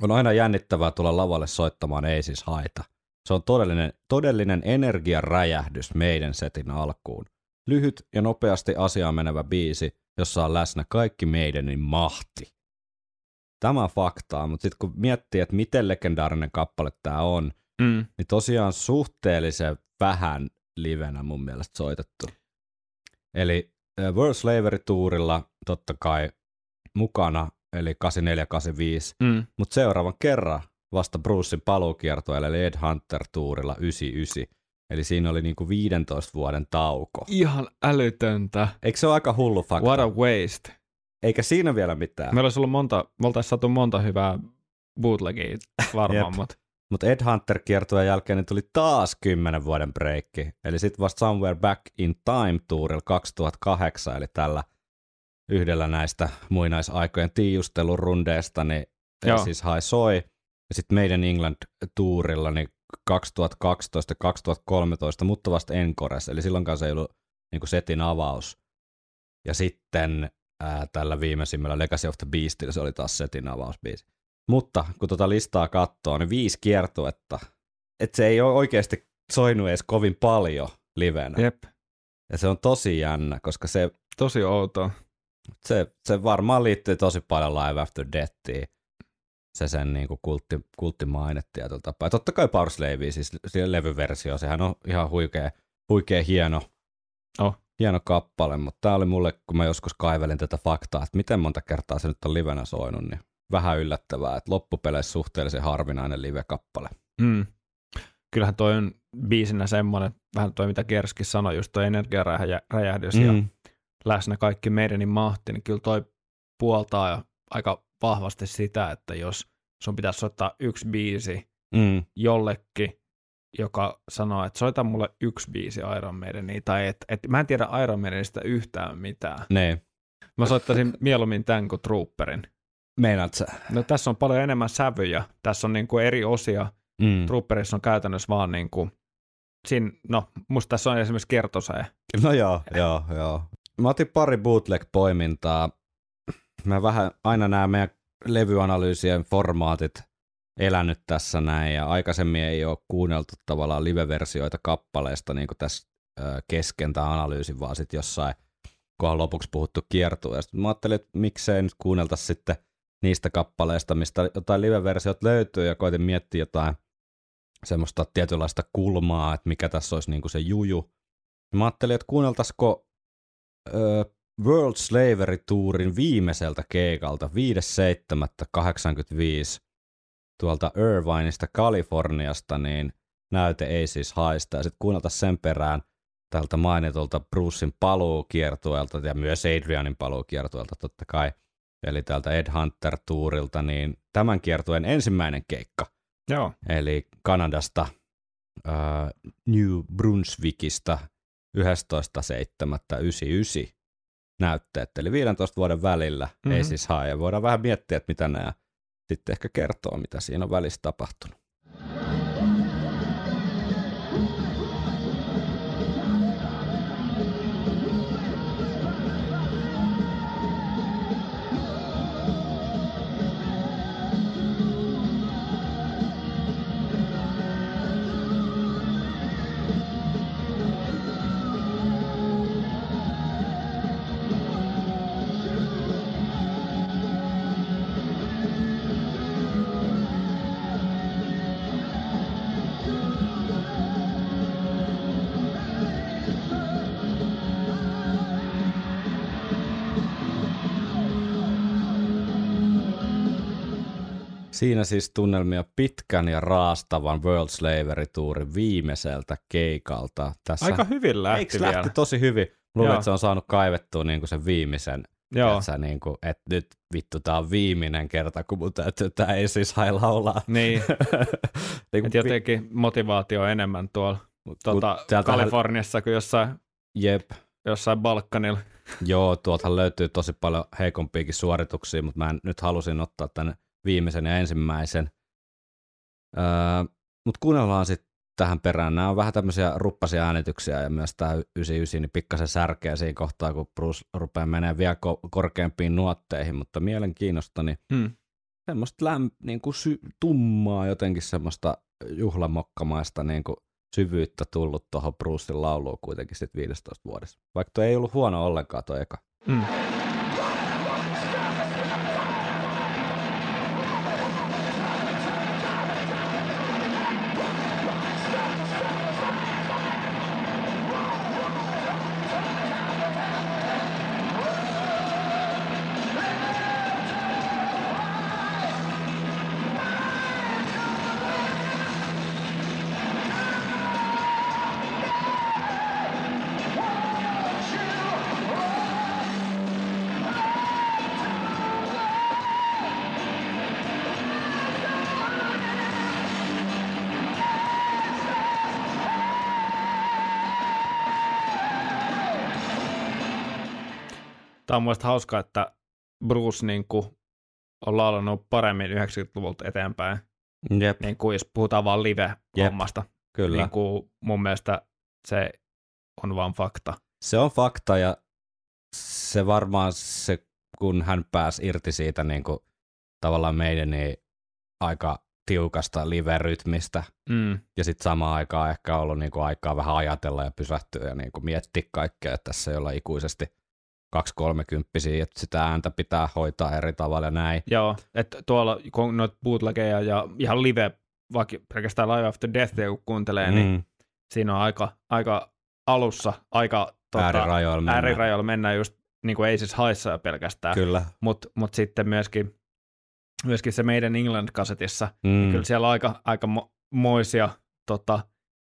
On aina jännittävää tulla lavalle soittamaan, ei siis haita. Se on todellinen, todellinen energiaräjähdys meidän setin alkuun. Lyhyt ja nopeasti asiaan menevä biisi, jossa on läsnä kaikki meidänin mahti. Tämä faktaa, mutta sitten kun miettii, että miten legendaarinen kappale tämä on, Mm. niin tosiaan suhteellisen vähän livenä mun mielestä soitettu. Eli World Slavery Tourilla totta kai mukana, eli 84-85, Mm. mutta seuraavan kerran vasta Brucein paluukiertoilla, eli Ed Hunter Tourilla 99. Eli siinä oli niinku 15 vuoden tauko. Ihan älytöntä. Eikö se ole aika hullu fakta? What a waste. Eikä siinä vielä mitään. Meillä olisi ollut monta, me oltaisiin saatu monta hyvää bootlegia varmaan, mutta Mutta Ed Hunter kiertueen jälkeen niin tuli taas 10 vuoden breikki. Eli sitten vasta Somewhere Back in Time Tourilla 2008, eli tällä yhdellä näistä muinaisaikojen tiijustelurundeista, niin Joo. siis High Soi. Ja sitten meidän England Tourilla niin 2012 2013, mutta vasta Encores, eli silloin kanssa ei ollut niin setin avaus. Ja sitten ää, tällä viimeisimmällä Legacy of the Beastillä se oli taas setin avausbiisi. Mutta kun tuota listaa katsoo, niin viisi kiertuetta. Että se ei ole oikeasti soinut edes kovin paljon livenä. jep, Ja se on tosi jännä, koska se, tosi outoa. Se, se varmaan liittyy tosi paljon Live After Deathiin. Se sen niin kuin kultti, kulttimaine tietyllä tapaa. Ja totta kai Power Slave, siis levyversio, sehän on ihan huikea, huikea hieno, Oh. hieno kappale, mutta tämä oli mulle, kun mä joskus kaivelin tätä faktaa, että miten monta kertaa se nyt on livenä soinut, niin vähän yllättävää, että loppupeleissä suhteellisen harvinainen live-kappale. Mm. Kyllähän toi on biisinä semmoinen, vähän toi mitä Kerski sanoi, just toi energiaräjähdys mm. ja läsnä kaikki meidänin mahti, niin kyllä toi puoltaa jo aika vahvasti sitä, että jos sun pitäisi soittaa yksi biisi Mm. jollekin, joka sanoo, että soita mulle yksi biisi Iron Maideniin, tai että et, mä en tiedä Iron Maidenista yhtään mitään. Ne, Mä soittaisin mieluummin tämän kuin Trooperin. meinaat sä? No tässä on paljon enemmän sävyjä, tässä on niin kuin eri osia, Mm. Trooperissa on käytännössä vaan niin kuin, siinä, no musta tässä on esimerkiksi kertosee. No joo, joo, joo. Mä otin pari bootleg-poimintaa. Mä vähän aina nämä meidän levyanalyysien formaatit elänyt tässä näin, ja aikaisemmin ei ole kuunneltu tavallaan live-versioita kappaleesta niin kuin tässä kesken tämän analyysin, vaan sitten jossain kohan lopuksi puhuttu kiertueesta. Mä ajattelin, että miksei nyt kuunnelta sitten niistä kappaleista, mistä jotain live-versiot löytyy, ja koitin miettiä jotain semmoista tietynlaista kulmaa, että mikä tässä olisi niin kuin se juju. Mä ajattelin, että kuunneltaisiko World Slavery Tourin viimeiseltä keikalta 5.7.85 tuolta Irvineista Kaliforniasta, niin näyte ei siis haista. Ja sitten kuunneltaisiin sen perään tältä mainitulta Brucein paluukiertueelta ja myös Adrianin paluukiertueelta totta kai, eli tältä Ed Hunter Tourilta, niin tämän kiertueen ensimmäinen keikka, Joo. eli Kanadasta, äh, New Brunswickista 11.7.99 näytteet, eli 15 vuoden välillä, mm-hmm. Mhm. ei siis hae. Ja voidaan vähän miettiä, että mitä nämä sitten ehkä kertoo, mitä siinä on välissä tapahtunut. Siinä siis tunnelmia pitkän ja raastavan World Slavery Tourin viimeiseltä keikalta. Tässä Aika hyvin lähti Eikö vielä. lähti tosi hyvin? Luulen, että se on saanut kaivettua niin sen viimeisen, Joo. että, niin kuin, että nyt vittu tää on viimeinen kerta, kun mun täytyy ei siis laulaa. Niin, niin että jotenkin motivaatio enemmän tuolla tuota, Kaliforniassa kuin jossain, Jep, jossain Balkanilla. joo, tuoltahan löytyy tosi paljon heikompiakin suorituksia, mutta mä en, nyt halusin ottaa tänne viimeisen ja ensimmäisen. Öö, mutta kuunnellaan sitten tähän perään. Nämä on vähän tämmöisiä ruppasia äänityksiä ja myös tämä 99 niin pikkasen särkeä siinä kohtaa, kun Bruce rupeaa menemään vielä ko- korkeampiin nuotteihin, mutta mielenkiinnosta, niin Hmm. semmoista läm, niin kuin sy- tummaa jotenkin semmoista juhlamokkamaista niin kuin syvyyttä tullut tuohon Brucein lauluun kuitenkin sitten 15 vuodessa. Vaikka toi ei ollut huono ollenkaan toi eka. Hmm. Tämä on mielestäni hauskaa, että Bruce niin kuin, on laulannut paremmin 90-luvulta eteenpäin, Jep, niin kuin jos puhutaan vaan live-hommasta. kyllä. Niin kuin mun mielestä se on vaan fakta. Se on fakta ja se varmaan se, kun hän pääsi irti siitä niin kuin, tavallaan meidän niin aika tiukasta live-rytmistä Mm. ja sitten samaan aikaan ehkä ollut niin kuin, aikaa vähän ajatella ja pysähtyä ja niin kuin, miettiä kaikkea, että tässä ei olla ikuisesti 230 että sitä ääntä pitää hoitaa eri tavalla ja näin. Joo, että tuolla kun noita bootlegeja ja ihan live, vaikka pelkästään Live After Death, kun kuuntelee, mm. niin Mm, siinä on aika, aika alussa, aika tota, äärirajoilla mennään. äärirajoilla mennään just niin kuin ei siis haissa pelkästään, Kyllä. mutta mut sitten myöskin, myöskin se meidän England-kasetissa, Mm. mm. kyllä siellä on aika, aika mo- moisia tota,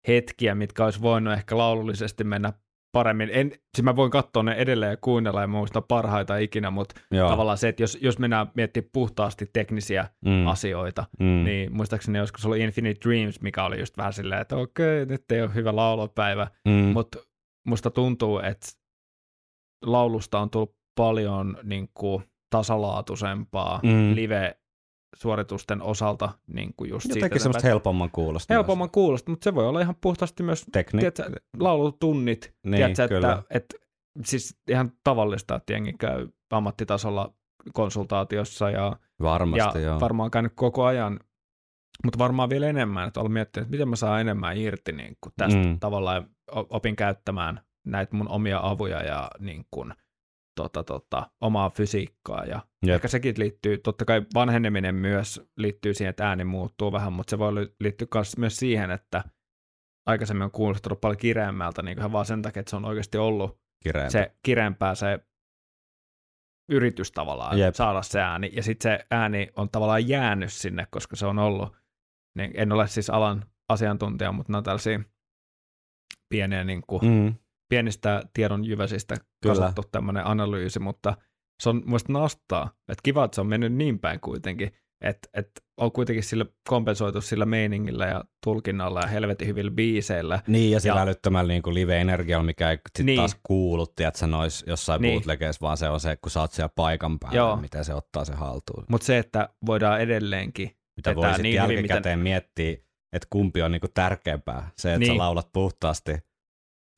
hetkiä, mitkä olisi voinut ehkä laulullisesti mennä paremmin. En, siis mä voin katsoa ne edelleen ja kuunnella ja muista parhaita ikinä, mutta Joo. tavallaan se, että jos, jos mennään miettimään puhtaasti teknisiä mm. asioita, mm. niin muistaakseni joskus oli Infinite Dreams, mikä oli just vähän silleen, että okei, nyt ei ole hyvä laulupäivä, mm. mutta musta tuntuu, että laulusta on tullut paljon niin kuin, tasalaatuisempaa Mm. mm. Live-suoritusten osalta niin kuin just siitä Jotenkin semmoista eteenpäin. helpomman kuulosta. helpomman kuulosta, mutta se voi olla ihan puhtaasti myös Tekniikka. tiedätkö, laulutunnit, Niin, tiedätkö, kyllä. että, että siis ihan tavallista, että jengi käy ammattitasolla konsultaatiossa ja, Varmasti, ja joo. varmaan käynyt koko ajan, mutta varmaan vielä enemmän, että olen miettinyt, että miten mä saan enemmän irti niin kuin tästä Mm. tavallaan opin käyttämään näitä mun omia avuja ja niin kuin, tota, tota, omaa fysiikkaa ja Jep. ehkä sekin liittyy, totta kai vanheneminen myös liittyy siihen, että ääni muuttuu vähän, mutta se voi li- liittyä myös siihen, että aikaisemmin on kuulostunut paljon kireämmältä, niin ihan vaan sen takia, että se on oikeasti ollut Kireempi. se kireempää se yritys tavallaan. Jep. saada se ääni, ja sitten se ääni on tavallaan jäänyt sinne, koska se on ollut, niin en ole siis alan asiantuntija, mutta nämä on tällaisia pieniä niin kuin, Mm. Pienistä tiedon jyväsistä Kyllä. kasattu tämmöinen analyysi, mutta se on muista nastaa, että kiva, että se on mennyt niin päin kuitenkin, että et on kuitenkin sillä kompensoitu sillä meiningillä ja tulkinnalla ja helvetin hyvillä biiseillä. Niin, ja sillä Ja- älyttömällä niin kuin live-energialla, mikä ei sit Niin. taas kuulu, tiedät sä, nois jossain Niin. niin. bootlegeissa, vaan se on se, kun sä oot siellä paikan päällä, Joo. Joo. miten se ottaa se haltuun. Mutta se, että voidaan edelleenkin Mitä voi sitten niin hyvin, jälkikäteen miten- miettiä, että kumpi on niinku tärkeämpää. Se, että Niin. sä laulat puhtaasti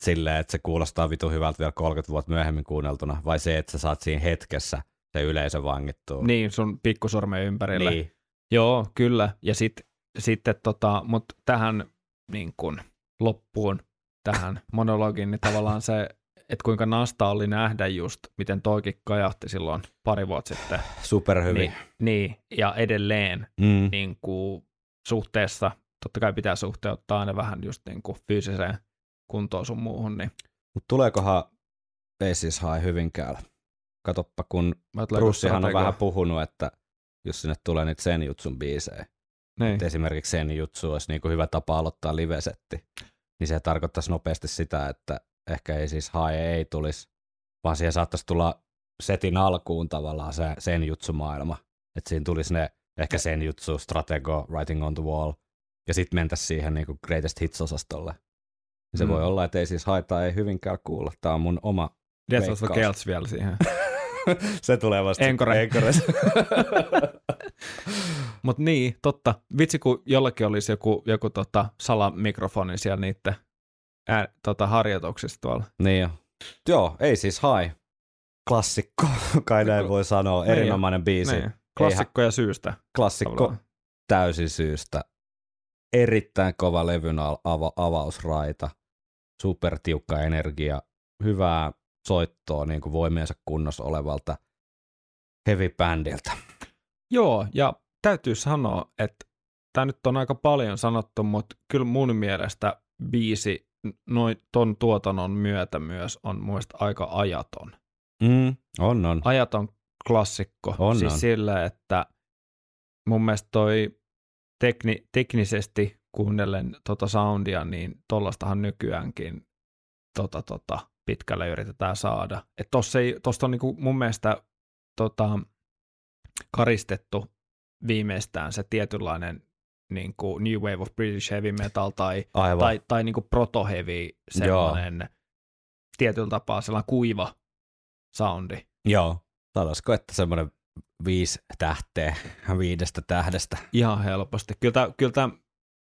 silleen, että se kuulostaa vitu hyvältä vielä 30 vuotta myöhemmin kuunneltuna, vai se, että sä saat siinä hetkessä se yleisö vangittua. niin sun pikkusormen ympärillä. Niin. Joo, kyllä. Ja sit, sitten tota, mutta tähän niin kun, loppuun, tähän monologiin, niin tavallaan se, että kuinka nasta oli nähdä just, miten toikin kajahti silloin pari vuotta sitten. Superhyvin. Niin, niin, ja edelleen Mm. niin kuin, suhteessa, totta kai pitää suhteuttaa aina vähän just niin kuin, fyysiseen kuntoon sun muuhun, niin Mutta tuleekohan ei siis hae Hyvinkäällä? Katoppa, kun Brussihan on vähän puhunut, että jos sinne tulee niitä Senjutsun biisejä, niin. että esimerkiksi Senjutsu olisi niin kuin hyvä tapa aloittaa livesetti, niin se tarkoittaisi nopeasti sitä, että ehkä ei siis hae ei tulisi, vaan siihen saattaisi tulla setin alkuun tavallaan se Senjutsu-maailma. Että siinä tulisi ne ehkä Senjutsu, Stratego, Writing on the Wall, ja sitten mentäisiin siihen niin kuin Greatest Hits-osastolle. Se Mm. voi olla, että ei siis haeta ei hyvinkään kuulla. Tämä on mun oma Death of the. Celts vielä siihen. se tulee vasta Encore. Enkores. Mutta niin, totta. Vitsi, kun jollakin olisi joku, joku tota salamikrofoni siellä niiden ää, tota, harjoituksissa tuolla. niin jo. Joo, ei siis hai. Klassikko, kai näin voi sanoa. Niin jo. Erinomainen biisi. Niin. Klassikkoja syystä. Klassikko tavallaan. täysin syystä. Erittäin kova levyn ava- avausraita. Supertiukka energia. Hyvää soittoa niin kuin voimiensa kunnossa olevalta heavy bandilta. Joo, ja täytyy sanoa, että tämä nyt on aika paljon sanottu, mutta kyllä mun mielestä biisi noin ton tuotannon myötä myös on mun mielestä aika ajaton. Mm, on, on. Ajaton klassikko. On, siis on. sillä, että mun mielestä toi tekni, teknisesti kuunnellen tota soundia, niin tollastahan nykyäänkin tota, tota, pitkälle yritetään saada. Et tossa ei, tosta on niinku mun mielestä tota, karistettu viimeistään se tietynlainen niin kuin New Wave of British Heavy Metal tai, Aivan. tai, tai niin kuin proto-heavy sellainen tietyllä tapaa sellainen kuiva soundi. Joo. Sanoisiko, että semmoinen viisi tähteä viidestä tähdestä. Ihan helposti. Kyllä, tää, kyllä tää,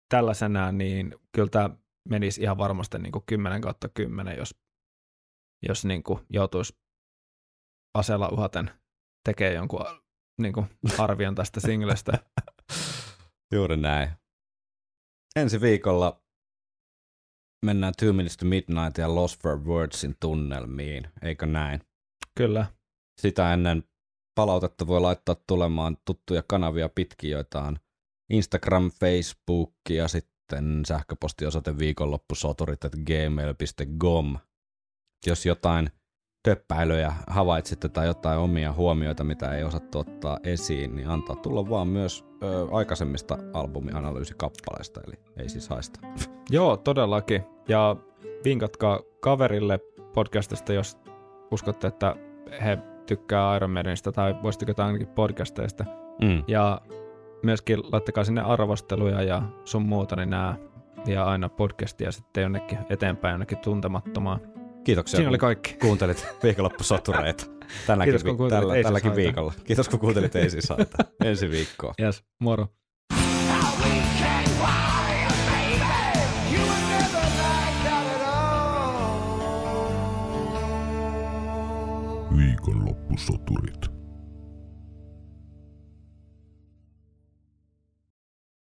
tällaisenään niin kyllä tämä menisi ihan varmasti niin kuin 10 kautta 10, jos, jos niin kuin joutuisi aseella uhaten tekee jonkun niin kuin arvion tästä singlestä. Juuri näin. Ensi viikolla mennään Two Minutes to Midnight ja Lost for Wordsin tunnelmiin, eikö näin? Kyllä. Sitä ennen palautetta voi laittaa tulemaan tuttuja kanavia pitkin, joita on Instagram, Facebook ja sitten sähköpostiosoite viikonloppusoturit.gmail.com. Jos jotain töppäilyjä havaitsitte tai jotain omia huomioita, mitä ei osattu ottaa esiin, niin antaa tulla vaan myös ö, aikaisemmista albumianalyysikappaleista, eli ei siis haista. Joo, todellakin. Ja vinkatkaa kaverille podcastista, jos uskotte, että he tykkää Iron Maidenista tai voisi tykätä ainakin podcasteista. Mm. Ja myöskin laittakaa sinne arvosteluja ja sun muuta, niin nää ja aina podcastia sitten jonnekin eteenpäin jonnekin tuntemattomaan. Kiitoksia, Siinä oli kaikki. kuuntelit viikonloppusotureita. Tänäkin, Kiitos, kun kuuntelit tällä, Ei siis tälläkin haittaa. viikolla. Kiitos kun kuuntelit Ei siis. Ensi viikkoon. Yes, moro. You